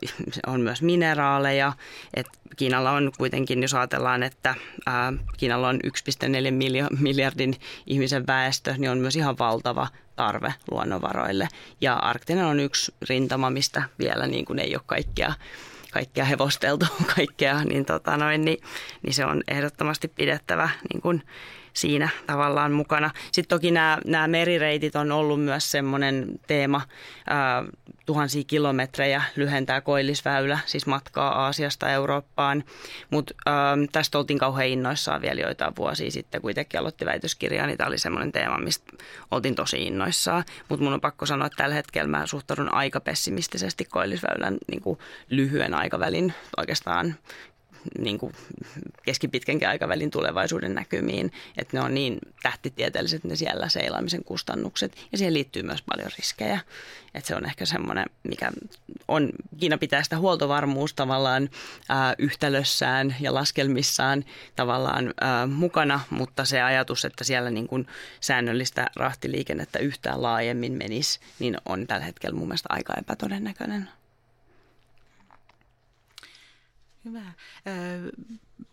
on myös mineraaleja. Et Kiinalla on kuitenkin, jos ajatellaan, että ää, Kiinalla on 1,4 miljardin ihmisen väestö, niin on myös ihan valtava tarve luonnonvaroille. Ja arktinen on yksi rintama, mistä vielä niin kuin ei ole kaikkea kaikkea hevosteltu, kaikkea, niin, tota noin, niin, niin se on ehdottomasti pidettävä niin kuin siinä tavallaan mukana. Sitten toki nämä, nämä merireitit on ollut myös semmoinen teema, ää, tuhansia kilometrejä lyhentää koillisväylä, siis matkaa Aasiasta Eurooppaan, mutta tästä oltiin kauhean innoissaan vielä joitain vuosia sitten, kun itsekin aloitti väitöskirjaa, niin tämä oli semmoinen teema, mistä oltiin tosi innoissaan, mutta mun on pakko sanoa, että tällä hetkellä mä suhtaudun aika pessimistisesti koillisväylän niin kuin lyhyen aikavälin oikeastaan niin kuin keskipitkänkin aikavälin tulevaisuuden näkymiin, että ne on niin tähtitieteelliset ne siellä seilaamisen kustannukset ja siihen liittyy myös paljon riskejä. Että se on ehkä semmoinen, mikä on, Kiina pitää sitä huoltovarmuus tavallaan ää, yhtälössään ja laskelmissaan tavallaan ää, mukana, mutta se ajatus, että siellä niin kuin säännöllistä rahtiliikennettä yhtään laajemmin menisi, niin on tällä hetkellä mun mielestä aika epätodennäköinen. Hyvä.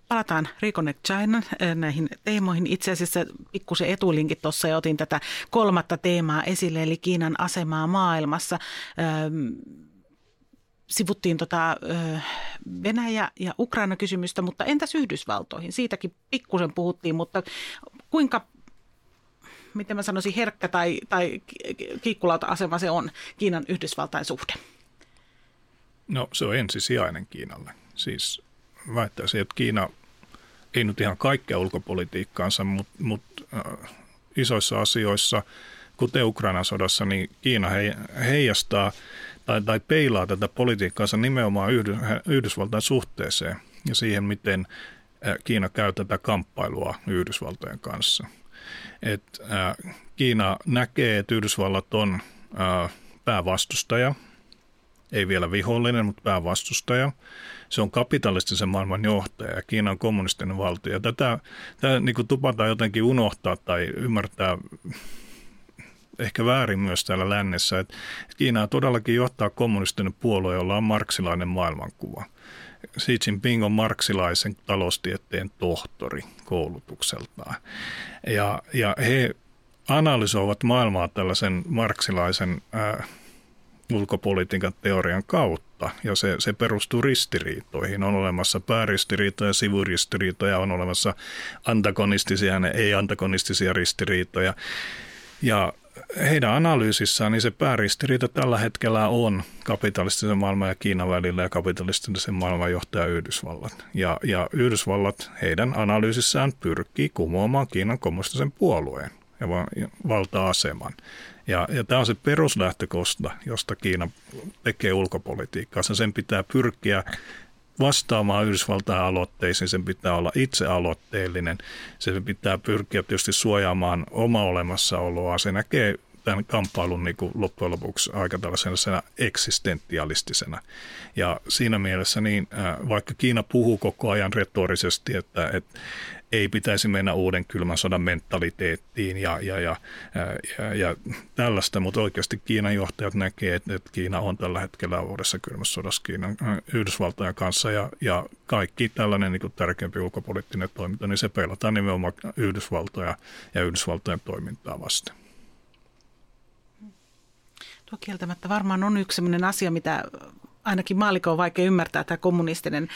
Palataan Reconnect China näihin teemoihin. Itse asiassa pikkusen etulinkit tuossa ja otin tätä kolmatta teemaa esille, eli Kiinan asemaa maailmassa. Sivuttiin tota Venäjä- ja Ukraina-kysymystä, mutta entäs Yhdysvaltoihin? Siitäkin pikkusen puhuttiin, mutta kuinka miten mä sanoisin, herkkä tai, tai kiikkulauta-asema se on Kiinan Yhdysvaltain suhde? No se on ensisijainen Kiinalle. Siis väittäisin, että Kiina ei nyt ihan kaikkea ulkopolitiikkaansa, mutta, mutta äh, isoissa asioissa, kuten Ukrainan sodassa, niin Kiina heijastaa tai, tai peilaa tätä politiikkaansa nimenomaan Yhdysvaltain suhteeseen ja siihen, miten äh, Kiina käy tätä kamppailua Yhdysvaltojen kanssa. Et, äh, Kiina näkee, että Yhdysvallat on äh, päävastustaja, ei vielä vihollinen, mutta päävastustaja – se on kapitalistisen maailman johtaja ja Kiina on kommunistinen valtio. Tätä, tätä niin kuin tupataan jotenkin unohtaa tai ymmärtää ehkä väärin myös täällä lännessä, että Kiinaa todellakin johtaa kommunistinen puolue, jolla on marksilainen maailmankuva. Xi Jinping on marksilaisen taloustieteen tohtori koulutukseltaan. Ja, ja he analysoivat maailmaa tällaisen marksilaisen äh, ulkopolitiikan teorian kautta, ja se, se perustuu ristiriitoihin. On olemassa pääristiriitoja, sivuristiriitoja, on olemassa antagonistisia ja ei-antagonistisia ristiriitoja. Ja heidän analyysissään niin se pääristiriita tällä hetkellä on kapitalistisen maailman ja Kiinan välillä ja kapitalistisen maailman johtaja Yhdysvallat. Ja, ja Yhdysvallat heidän analyysissään pyrkii kumoamaan Kiinan kommunistisen puolueen ja valta-aseman. Ja, ja tämä on se peruslähtökosta, josta Kiina tekee ulkopolitiikkaa. Sen pitää pyrkiä vastaamaan Yhdysvaltain aloitteisiin, sen pitää olla itse aloitteellinen, se pitää pyrkiä tietysti suojaamaan oma olemassaoloa. Se näkee tämän kamppailun niin kuin loppujen lopuksi aika tällaisena eksistentialistisena. Ja siinä mielessä, niin, vaikka Kiina puhuu koko ajan retorisesti, että, että ei pitäisi mennä uuden kylmän sodan mentaliteettiin ja, ja, ja, ja, ja tällaista, mutta oikeasti Kiinan johtajat näkee, että, että Kiina on tällä hetkellä uudessa kylmässä sodassa Kiinan, Yhdysvaltojen kanssa ja, ja kaikki tällainen niin tärkeämpi ulkopoliittinen toiminta, niin se peilataan nimenomaan Yhdysvaltoja ja Yhdysvaltojen toimintaa vasten. Tuo kieltämättä varmaan on yksi sellainen asia, mitä ainakin maalikon on vaikea ymmärtää tämä kommunistinen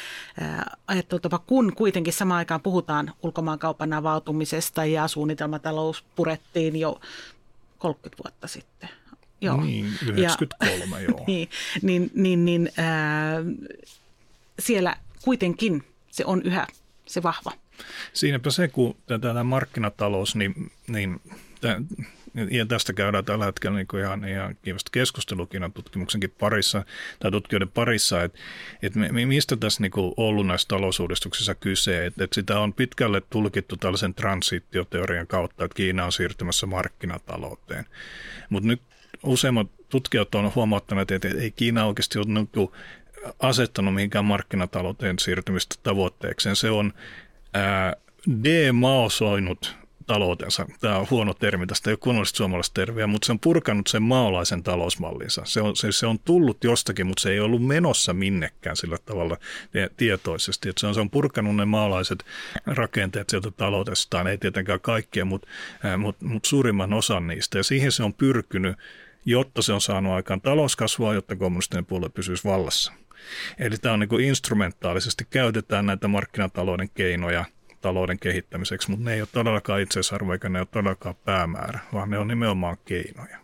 ajattelutapa, kun kuitenkin samaan aikaan puhutaan ulkomaankaupan avautumisesta ja suunnitelmatalous purettiin jo 30 vuotta sitten. Joo. Niin, 93, ja, joo. niin, niin, niin, niin ää, siellä kuitenkin se on yhä se vahva. Siinäpä se, kun tämä markkinatalous, niin, niin ja tästä käydään tällä hetkellä niin ihan, ihan kiivasta keskustelukin tutkimuksenkin parissa, tai tutkijoiden parissa, että, että mistä tässä niin kuin ollut näissä talousuudistuksissa kyse, että, että sitä on pitkälle tulkittu tällaisen transitioteorian kautta, että Kiina on siirtymässä markkinatalouteen. Mutta nyt useimmat tutkijat on huomauttaneet, että ei Kiina oikeasti ole niin kuin asettanut mihinkään markkinatalouteen siirtymistä tavoitteekseen. Se on ää, demaosoinut taloutensa. Tämä on huono termi, tästä ei ole kunnollista suomalaista terviä, mutta se on purkanut sen maalaisen talousmallinsa. Se on, se, se on tullut jostakin, mutta se ei ollut menossa minnekään sillä tavalla tietoisesti. Se, on, se on purkanut ne maalaiset rakenteet sieltä taloudestaan, ei tietenkään kaikkea, mutta, mutta, mutta suurimman osan niistä. Ja siihen se on pyrkynyt, jotta se on saanut aikaan talouskasvua, jotta kommunistinen puolue pysyisi vallassa. Eli tämä on niin instrumentaalisesti käytetään näitä markkinatalouden keinoja – talouden kehittämiseksi, mutta ne ei ole todellakaan itseisarvo eikä ne ole todellakaan päämäärä, vaan ne on nimenomaan keinoja.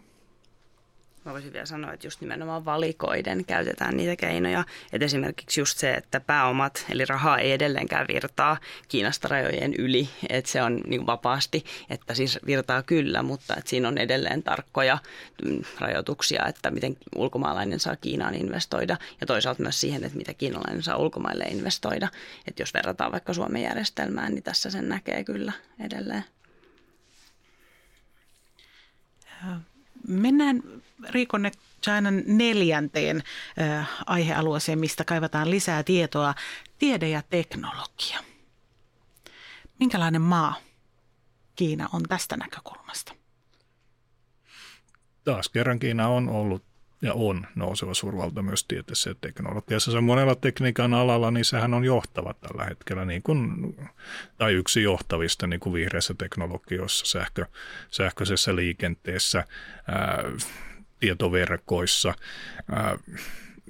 Mä voisin vielä sanoa, että just nimenomaan valikoiden käytetään niitä keinoja. Että esimerkiksi just se, että pääomat, eli rahaa ei edelleenkään virtaa Kiinasta rajojen yli. Että se on niin vapaasti, että siis virtaa kyllä, mutta että siinä on edelleen tarkkoja mm, rajoituksia, että miten ulkomaalainen saa Kiinaan investoida. Ja toisaalta myös siihen, että mitä kiinalainen saa ulkomaille investoida. Että jos verrataan vaikka Suomen järjestelmään, niin tässä sen näkee kyllä edelleen. Mennään Riikonne Chinan neljänteen aihealueeseen, mistä kaivataan lisää tietoa, tiede ja teknologia. Minkälainen maa Kiina on tästä näkökulmasta? Taas kerran Kiina on ollut ja on nouseva suurvalta myös tieteessä ja teknologiassa. Se on monella tekniikan alalla, niin sehän on johtava tällä hetkellä, niin kuin, tai yksi johtavista niin kuin vihreässä teknologiossa, sähkö, sähköisessä liikenteessä, ää, tietoverkoissa. Ää,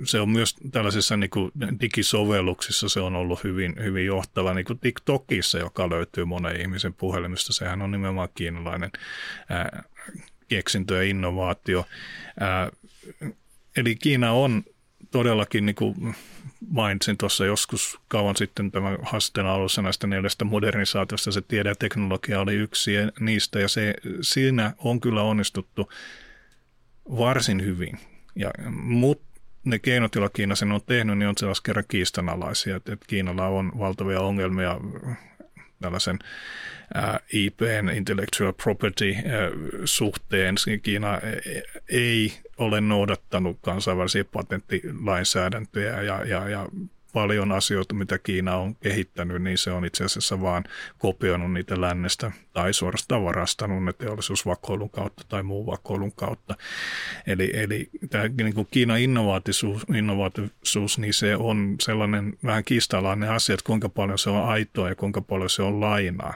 se on myös tällaisissa niin kuin digisovelluksissa se on ollut hyvin, hyvin johtava, niin kuin TikTokissa, joka löytyy monen ihmisen puhelimista. Sehän on nimenomaan kiinalainen ää, keksintö ja innovaatio. Ää, eli Kiina on todellakin, niin kuin mainitsin tuossa joskus kauan sitten tämän haasteen alussa näistä neljästä modernisaatiosta, se tiede ja teknologia oli yksi niistä, ja se, siinä on kyllä onnistuttu varsin hyvin. Ja, mutta ne keinot, joilla Kiina sen on tehnyt, niin on sellaisen kerran kiistanalaisia, että, että Kiinalla on valtavia ongelmia tällaisen IPn, intellectual property suhteen. Kiina ei ole noudattanut kansainvälisiä patenttilainsäädäntöjä ja, ja, ja paljon asioita, mitä Kiina on kehittänyt, niin se on itse asiassa vaan kopioinut niitä lännestä tai suorastaan varastanut ne teollisuusvakoilun kautta tai muun vakoilun kautta. Eli, eli tämä niin kuin Kiinan innovaatisuus, innovaatisuus, niin se on sellainen vähän kiistalainen asia, että kuinka paljon se on aitoa ja kuinka paljon se on lainaa.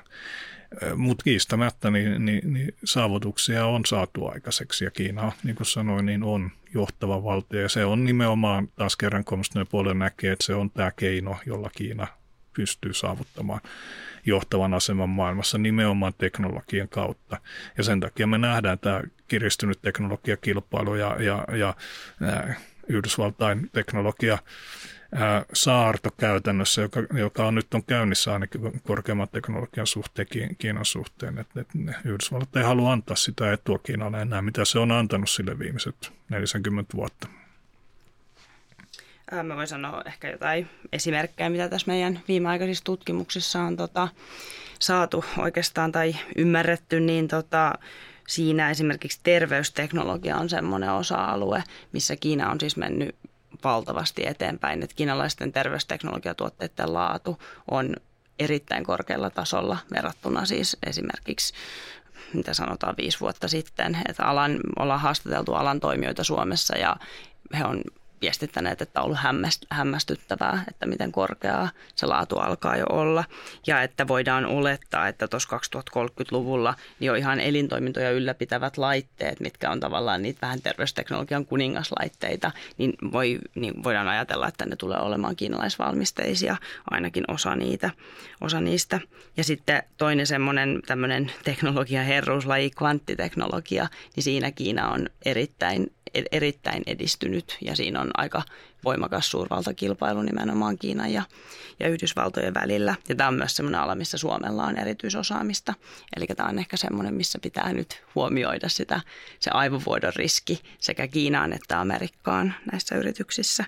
Mutta kiistämättä niin, niin, niin saavutuksia on saatu aikaiseksi ja Kiina, niin kuin sanoin, niin on johtava valtio ja se on nimenomaan taas kerran kommunistinen puolella näkee, että se on tämä keino, jolla Kiina pystyy saavuttamaan johtavan aseman maailmassa nimenomaan teknologian kautta. Ja sen takia me nähdään tämä kiristynyt teknologiakilpailu ja, ja, ja ää, Yhdysvaltain teknologia saarto käytännössä, joka, joka on nyt on käynnissä ainakin korkeamman teknologian suhteen Kiinan suhteen. Että et Yhdysvallat ei halua antaa sitä etua Kiinalle enää, mitä se on antanut sille viimeiset 40 vuotta. Mä voin sanoa ehkä jotain esimerkkejä, mitä tässä meidän viimeaikaisissa tutkimuksissa on tota, saatu oikeastaan tai ymmärretty, niin tota, siinä esimerkiksi terveysteknologia on semmoinen osa-alue, missä Kiina on siis mennyt valtavasti eteenpäin, että kiinalaisten terveysteknologiatuotteiden laatu on erittäin korkealla tasolla verrattuna siis esimerkiksi mitä sanotaan viisi vuotta sitten, että alan, ollaan haastateltu alan toimijoita Suomessa ja he on viestittäneet, että on ollut hämmästyttävää, että miten korkeaa se laatu alkaa jo olla. Ja että voidaan olettaa, että tuossa 2030-luvulla niin on ihan elintoimintoja ylläpitävät laitteet, mitkä on tavallaan niitä vähän terveysteknologian kuningaslaitteita, niin, voi, niin voidaan ajatella, että ne tulee olemaan kiinalaisvalmisteisia, ainakin osa, niitä, osa niistä. Ja sitten toinen semmoinen tämmöinen teknologiaherruuslaji, kvanttiteknologia, niin siinä Kiina on erittäin erittäin edistynyt ja siinä on aika voimakas suurvaltakilpailu nimenomaan Kiinan ja, ja Yhdysvaltojen välillä. Ja tämä on myös sellainen ala, missä Suomella on erityisosaamista. Eli tämä on ehkä semmoinen, missä pitää nyt huomioida sitä, se aivovuodon riski sekä Kiinaan että Amerikkaan näissä yrityksissä.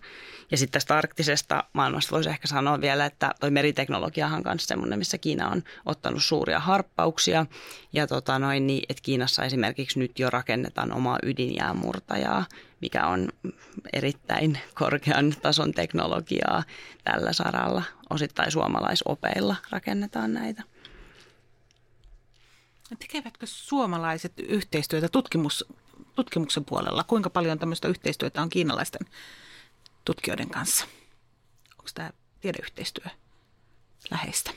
Ja sitten tästä arktisesta maailmasta voisi ehkä sanoa vielä, että toi meriteknologiahan on myös semmoinen, missä Kiina on ottanut suuria harppauksia. Ja tota noin, niin, että Kiinassa esimerkiksi nyt jo rakennetaan omaa ydinjäämurtajaa, mikä on erittäin korkean tason teknologiaa tällä saralla. Osittain suomalaisopeilla rakennetaan näitä. Tekevätkö suomalaiset yhteistyötä tutkimus, tutkimuksen puolella? Kuinka paljon tämmöistä yhteistyötä on kiinalaisten tutkijoiden kanssa? Onko tämä tiedeyhteistyö läheistä?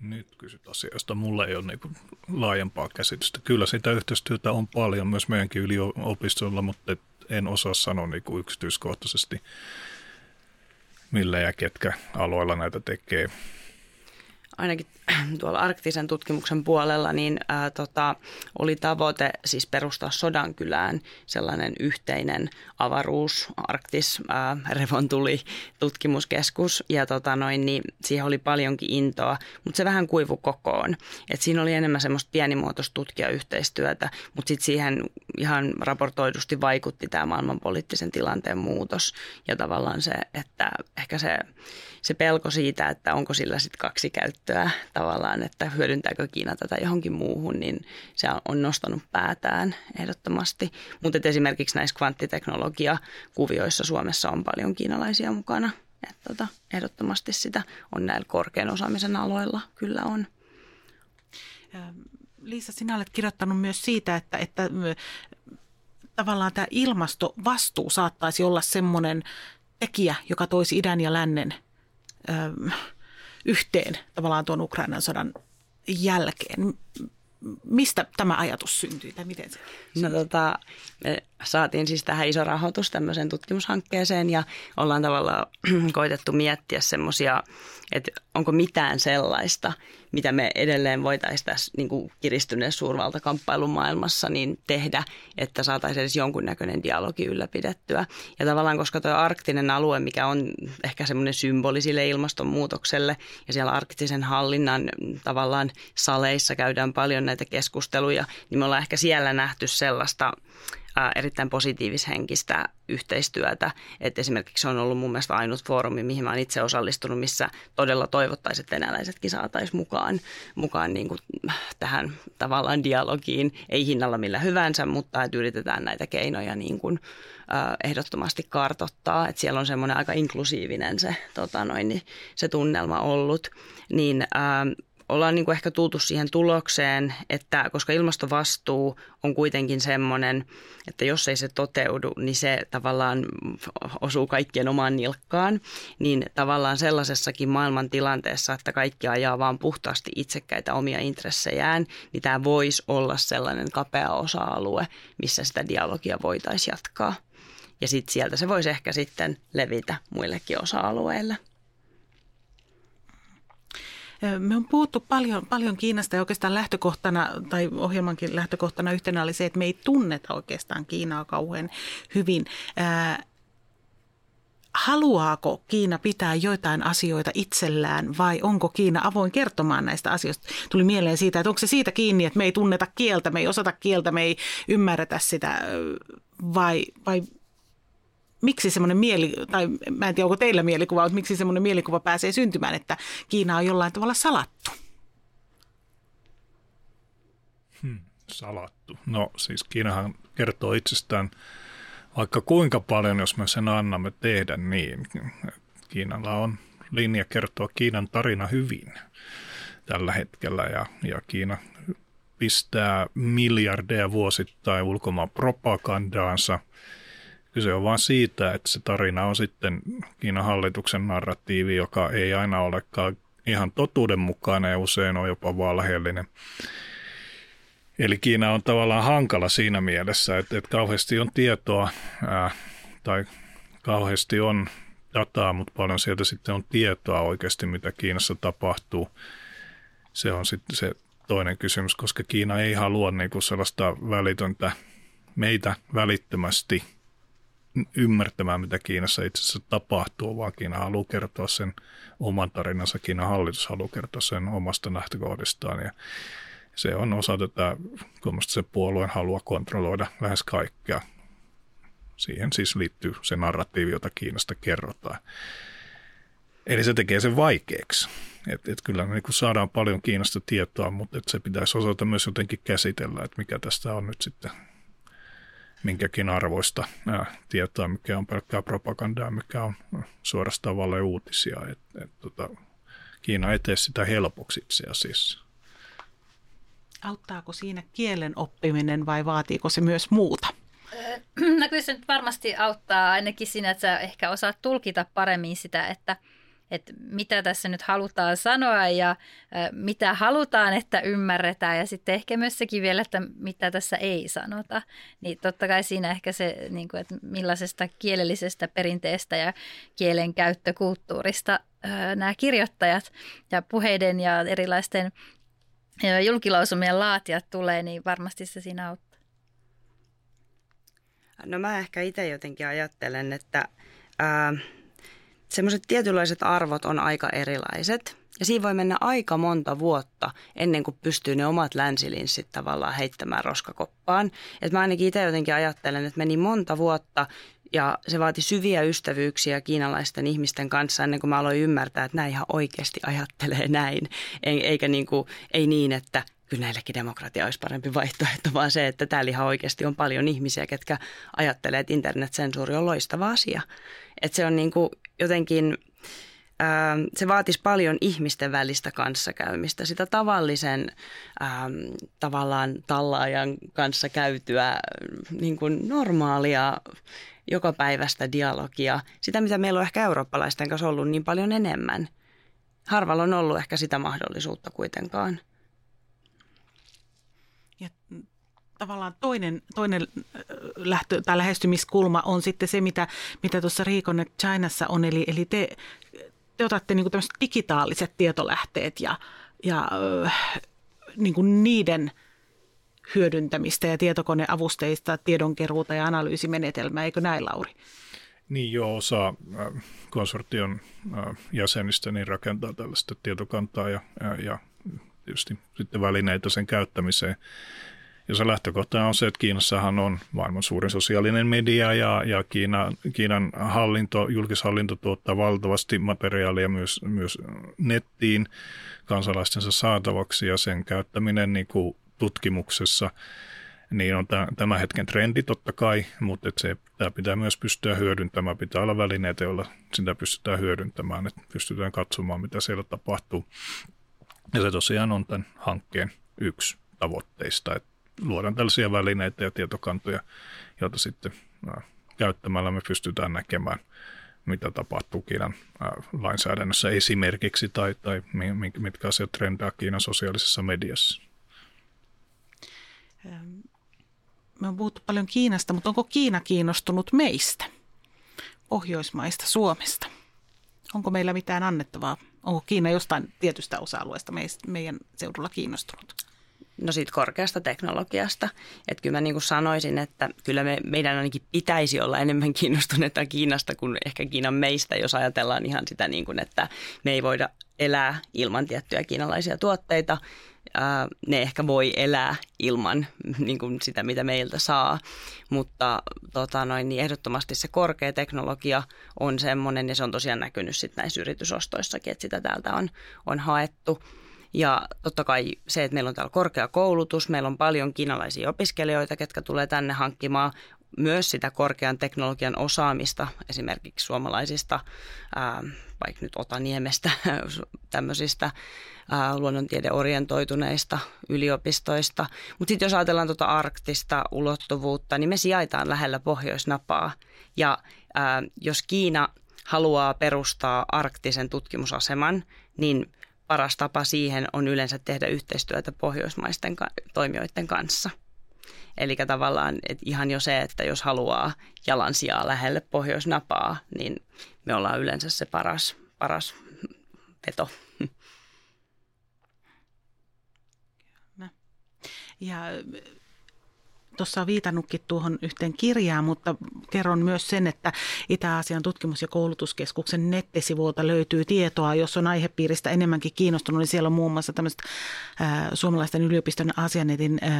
Nyt kysyt asiasta. Mulla ei ole niin laajempaa käsitystä. Kyllä sitä yhteistyötä on paljon myös meidänkin yliopistolla, mutta en osaa sanoa niin kuin yksityiskohtaisesti, millä ja ketkä aloilla näitä tekee ainakin tuolla arktisen tutkimuksen puolella, niin ää, tota, oli tavoite siis perustaa Sodankylään sellainen yhteinen avaruus, arktis, ää, revontuli tutkimuskeskus. Ja tota noin, niin siihen oli paljonkin intoa, mutta se vähän kuivu kokoon. Et siinä oli enemmän semmoista pienimuotoista tutkijayhteistyötä, mutta sitten siihen ihan raportoidusti vaikutti tämä maailmanpoliittisen tilanteen muutos. Ja tavallaan se, että ehkä se se pelko siitä, että onko sillä sitten kaksi käyttöä tavallaan, että hyödyntääkö Kiina tätä johonkin muuhun, niin se on nostanut päätään ehdottomasti. Mutta esimerkiksi näissä kvanttiteknologia-kuvioissa Suomessa on paljon kiinalaisia mukana. Että tota, ehdottomasti sitä on näillä korkean osaamisen aloilla, kyllä on. Liisa, sinä olet kirjoittanut myös siitä, että, että tavallaan tämä ilmastovastuu saattaisi olla semmoinen tekijä, joka toisi idän ja lännen yhteen tavallaan tuon Ukrainan sodan jälkeen. Mistä tämä ajatus syntyi tai miten se? No tota, me saatiin siis tähän iso rahoitus tämmöiseen tutkimushankkeeseen ja ollaan tavallaan koitettu miettiä semmoisia, että onko mitään sellaista, mitä me edelleen voitaisiin tässä niin kuin kiristyneessä suurvaltakamppailun maailmassa niin tehdä, että saataisiin edes jonkunnäköinen dialogi ylläpidettyä. Ja tavallaan, koska tuo arktinen alue, mikä on ehkä semmoinen symboli sille ilmastonmuutokselle ja siellä arktisen hallinnan tavallaan saleissa käydään paljon näitä keskusteluja, niin me ollaan ehkä siellä nähty sellaista erittäin positiivishenkistä yhteistyötä. Et esimerkiksi on ollut mun mielestä ainut foorumi, mihin mä olen itse osallistunut, missä todella toivottaisin, että venäläisetkin saataisiin mukaan, mukaan niin kuin tähän tavallaan dialogiin, ei hinnalla millä hyvänsä, mutta että yritetään näitä keinoja niin kuin, ehdottomasti kartottaa. Että siellä on semmoinen aika inklusiivinen se, tota noin, se tunnelma ollut. Niin ollaan niin kuin ehkä tultu siihen tulokseen, että koska ilmastovastuu on kuitenkin semmoinen, että jos ei se toteudu, niin se tavallaan osuu kaikkien omaan nilkkaan, niin tavallaan sellaisessakin maailman tilanteessa, että kaikki ajaa vaan puhtaasti itsekkäitä omia intressejään, niin tämä voisi olla sellainen kapea osa-alue, missä sitä dialogia voitaisiin jatkaa. Ja sitten sieltä se voisi ehkä sitten levitä muillekin osa-alueille. Me on puhuttu paljon, paljon Kiinasta ja oikeastaan lähtökohtana tai ohjelmankin lähtökohtana yhtenä oli se, että me ei tunneta oikeastaan Kiinaa kauhean hyvin. Haluaako Kiina pitää joitain asioita itsellään vai onko Kiina avoin kertomaan näistä asioista? Tuli mieleen siitä, että onko se siitä kiinni, että me ei tunneta kieltä, me ei osata kieltä, me ei ymmärretä sitä vai, vai miksi semmoinen mieli, tai mä en tiedä onko teillä mielikuva, mutta miksi semmoinen mielikuva pääsee syntymään, että Kiina on jollain tavalla salattu? Hmm, salattu. No siis Kiinahan kertoo itsestään vaikka kuinka paljon, jos me sen annamme tehdä niin. Kiinalla on linja kertoa Kiinan tarina hyvin tällä hetkellä ja, ja Kiina pistää miljardeja vuosittain ulkomaan propagandaansa – Kyse on vain siitä, että se tarina on sitten Kiinan hallituksen narratiivi, joka ei aina olekaan ihan totuudenmukainen ja usein on jopa valheellinen. Eli Kiina on tavallaan hankala siinä mielessä, että, että kauheasti on tietoa ää, tai kauheasti on dataa, mutta paljon sieltä sitten on tietoa oikeasti, mitä Kiinassa tapahtuu. Se on sitten se toinen kysymys, koska Kiina ei halua niin kuin sellaista välitöntä meitä välittömästi – ymmärtämään, mitä Kiinassa itse asiassa tapahtuu, vaan Kiina haluaa kertoa sen oman tarinansa. Kiinan hallitus haluaa kertoa sen omasta lähtökohdistaan ja se on osa tätä se puolueen halua kontrolloida lähes kaikkea. Siihen siis liittyy se narratiivi, jota Kiinasta kerrotaan. Eli se tekee sen vaikeaksi. Et, et kyllä niin saadaan paljon Kiinasta tietoa, mutta et se pitäisi osata myös jotenkin käsitellä, että mikä tästä on nyt sitten minkäkin arvoista tietoa, mikä on pelkkää propagandaa, mikä on suorastaan uutisia. Et, et, tota, Kiina ei tee sitä helpoksi itse asiassa. Auttaako siinä kielen oppiminen vai vaatiiko se myös muuta? No kyllä se nyt varmasti auttaa ainakin siinä, että sä ehkä osaat tulkita paremmin sitä, että – että mitä tässä nyt halutaan sanoa ja mitä halutaan, että ymmärretään ja sitten ehkä myös sekin vielä, että mitä tässä ei sanota. Niin totta kai siinä ehkä se, niin kuin, että millaisesta kielellisestä perinteestä ja kielen käyttökulttuurista nämä kirjoittajat ja puheiden ja erilaisten julkilausumien laatijat tulee, niin varmasti se siinä auttaa. No mä ehkä itse jotenkin ajattelen, että ää, semmoiset tietynlaiset arvot on aika erilaiset. Ja siinä voi mennä aika monta vuotta ennen kuin pystyy ne omat länsilinssit tavallaan heittämään roskakoppaan. Et mä ainakin itse jotenkin ajattelen, että meni monta vuotta ja se vaati syviä ystävyyksiä kiinalaisten ihmisten kanssa ennen kuin mä aloin ymmärtää, että näin ihan oikeasti ajattelee näin. Eikä niin kuin, ei niin, että kyllä näillekin demokratia olisi parempi vaihtoehto, vaan se, että täällä ihan oikeasti on paljon ihmisiä, ketkä ajattelee, että internetsensuuri on loistava asia. Että se on niin kuin jotenkin, ää, se vaatisi paljon ihmisten välistä kanssakäymistä, sitä tavallisen ää, tavallaan tallaajan kanssa käytyä niin kuin normaalia jokapäiväistä dialogia, sitä mitä meillä on ehkä eurooppalaisten kanssa ollut niin paljon enemmän. Harvalla on ollut ehkä sitä mahdollisuutta kuitenkaan. Ja tavallaan toinen, toinen lähtö, tai lähestymiskulma on sitten se, mitä, mitä tuossa Reconnect Chinassa on. Eli, eli te, te otatte niin tämmöiset digitaaliset tietolähteet ja, ja niin niiden hyödyntämistä ja tietokoneavusteista tiedonkeruuta ja analyysimenetelmää. Eikö näin, Lauri? Niin jo osa konsortion jäsenistä niin rakentaa tällaista tietokantaa ja, ja, ja tietysti sitten välineitä sen käyttämiseen. Ja se lähtökohta on se, että Kiinassahan on maailman suurin sosiaalinen media ja, ja Kiina, Kiinan hallinto, julkishallinto tuottaa valtavasti materiaalia myös, myös nettiin kansalaistensa saatavaksi ja sen käyttäminen niin kuin tutkimuksessa niin on tämä hetken trendi totta kai, mutta se, tämä pitää myös pystyä hyödyntämään. Pitää olla välineitä, joilla sitä pystytään hyödyntämään, että pystytään katsomaan, mitä siellä tapahtuu. Ja se tosiaan on tämän hankkeen yksi tavoitteista, että luodaan tällaisia välineitä ja tietokantoja, joita sitten käyttämällä me pystytään näkemään, mitä tapahtuu Kiinan lainsäädännössä esimerkiksi tai, tai mitkä asiat trendaa Kiinan sosiaalisessa mediassa. Me on puhuttu paljon Kiinasta, mutta onko Kiina kiinnostunut meistä, Pohjoismaista, Suomesta? Onko meillä mitään annettavaa Onko Kiina jostain tietystä osa-alueesta meidän seudulla kiinnostunut? No siitä korkeasta teknologiasta. Että kyllä mä niin kuin sanoisin, että kyllä me, meidän ainakin pitäisi olla enemmän kiinnostuneita Kiinasta kuin ehkä Kiinan meistä, jos ajatellaan ihan sitä niin kuin, että me ei voida elää ilman tiettyjä kiinalaisia tuotteita. Ne ehkä voi elää ilman niin kuin sitä, mitä meiltä saa, mutta tota noin, niin ehdottomasti se korkea teknologia on semmoinen ja se on tosiaan näkynyt sitten näissä yritysostoissakin, että sitä täältä on, on haettu. Ja totta kai se, että meillä on täällä korkea koulutus, meillä on paljon kiinalaisia opiskelijoita, ketkä tulee tänne hankkimaan myös sitä korkean teknologian osaamista esimerkiksi suomalaisista, ää, vaikka nyt Otaniemestä, tämmöisistä ää, luonnontiedeorientoituneista yliopistoista. Mutta sitten jos ajatellaan tuota arktista ulottuvuutta, niin me sijaitaan lähellä Pohjoisnapaa. Ja ää, jos Kiina haluaa perustaa arktisen tutkimusaseman, niin paras tapa siihen on yleensä tehdä yhteistyötä pohjoismaisten toimijoiden kanssa. Eli tavallaan että ihan jo se, että jos haluaa jalansijaa lähelle pohjoisnapaa, niin me ollaan yleensä se paras, paras veto. Ja tuossa viitannutkin tuohon yhteen kirjaan, mutta kerron myös sen, että Itä-Aasian tutkimus- ja koulutuskeskuksen nettisivuilta löytyy tietoa, jos on aihepiiristä enemmänkin kiinnostunut, niin siellä on muun muassa tämmöistä äh, suomalaisten yliopiston Asianetin äh,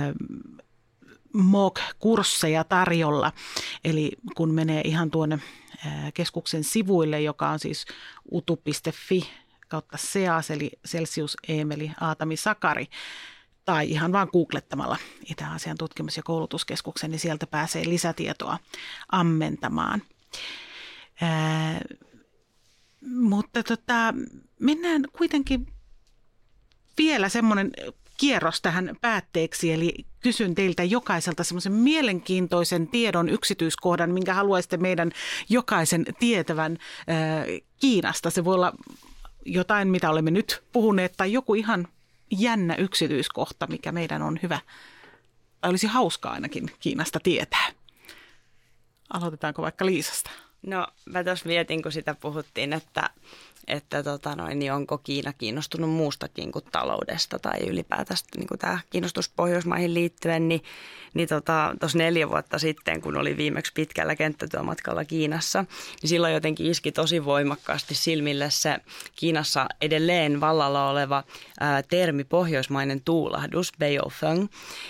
MOOC-kursseja tarjolla. Eli kun menee ihan tuonne keskuksen sivuille, joka on siis utu.fi kautta SEAS, eli Celsius Eemeli Aatami Sakari, tai ihan vaan googlettamalla Itä-Asian tutkimus- ja koulutuskeskuksen, niin sieltä pääsee lisätietoa ammentamaan. Ää, mutta tota, mennään kuitenkin vielä semmoinen kierros tähän päätteeksi, eli kysyn teiltä jokaiselta semmoisen mielenkiintoisen tiedon yksityiskohdan, minkä haluaisitte meidän jokaisen tietävän ää, Kiinasta. Se voi olla jotain, mitä olemme nyt puhuneet, tai joku ihan jännä yksityiskohta, mikä meidän on hyvä, olisi hauskaa ainakin Kiinasta tietää. Aloitetaanko vaikka Liisasta? No mä tuossa mietin, kun sitä puhuttiin, että että tota noin, niin onko Kiina kiinnostunut muustakin kuin taloudesta tai ylipäätään niin tämä kiinnostus Pohjoismaihin liittyen, niin niin tuossa tota, neljä vuotta sitten, kun oli viimeksi pitkällä kenttätyömatkalla Kiinassa, niin silloin jotenkin iski tosi voimakkaasti silmille se Kiinassa edelleen vallalla oleva ää, termi pohjoismainen tuulahdus, Beifeng,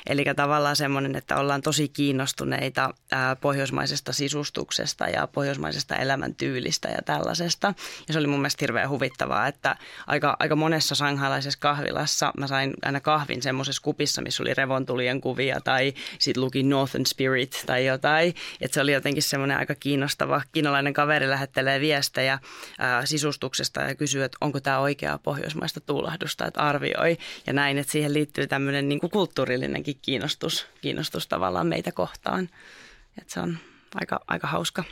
eli tavallaan semmoinen, että ollaan tosi kiinnostuneita ää, pohjoismaisesta sisustuksesta ja pohjoismaisesta elämäntyylistä ja tällaisesta. Ja se oli mun mielestä hirveän huvittavaa, että aika, aika monessa sanghalaisessa kahvilassa mä sain aina kahvin semmoisessa kupissa, missä oli revontulien kuvia tai sitten luki Northern Spirit tai jotain. Että se oli jotenkin semmoinen aika kiinnostava. Kiinalainen kaveri lähettelee viestejä ää, sisustuksesta ja kysyy, että onko tämä oikeaa pohjoismaista tuulahdusta, että arvioi. Ja näin, että siihen liittyy tämmöinen niin kuin kulttuurillinenkin kiinnostus, kiinnostus tavallaan meitä kohtaan. Että se on aika, aika hauska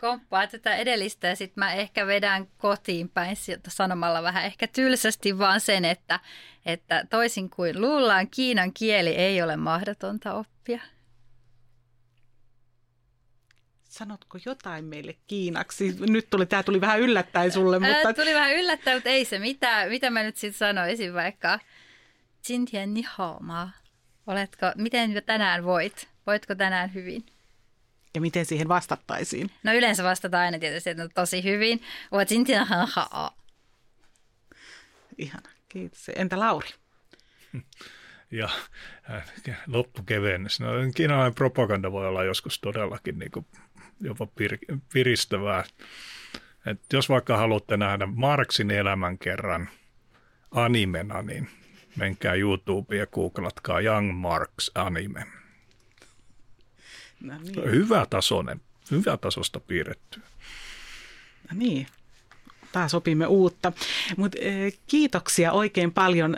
komppaa tätä edellistä ja sitten mä ehkä vedän kotiin päin sanomalla vähän ehkä tylsästi vaan sen, että, että toisin kuin luullaan, Kiinan kieli ei ole mahdotonta oppia. Sanotko jotain meille kiinaksi? Nyt tuli, tämä tuli vähän yllättäen sulle. Mutta... Ää, tuli vähän yllättäen, mutta ei se mitään. Mitä mä nyt sitten sanoisin vaikka? Jintien ni Oletko, miten tänään voit? Voitko tänään hyvin? Ja miten siihen vastattaisiin? No yleensä vastataan aina tietysti, että tosi hyvin. Ihana, kiitos. Entä Lauri? Ja äh, loppukevennys. No, kiinalainen propaganda voi olla joskus todellakin niin kuin jopa pir- piristävää. Et jos vaikka haluatte nähdä Marksin elämän kerran animena, niin menkää YouTubeen ja googlatkaa Young Marks anime No niin. Hyvä tasoinen, hyvä tasosta piirretty. No niin, taas opimme uutta. Mut, kiitoksia oikein paljon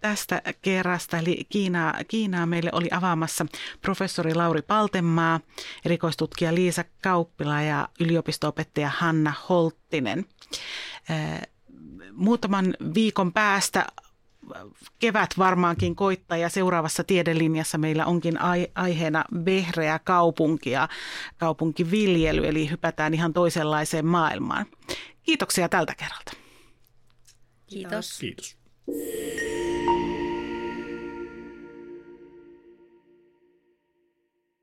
tästä kerrasta. Eli Kiinaa, Kiinaa meille oli avaamassa professori Lauri Paltemaa, erikoistutkija Liisa Kauppila ja yliopistoopettaja Hanna Holttinen. Muutaman viikon päästä kevät varmaankin koittaa ja seuraavassa tiedelinjassa meillä onkin aiheena vehreä kaupunki ja kaupunkiviljely, eli hypätään ihan toisenlaiseen maailmaan. Kiitoksia tältä kerralta. Kiitos. Kiitos.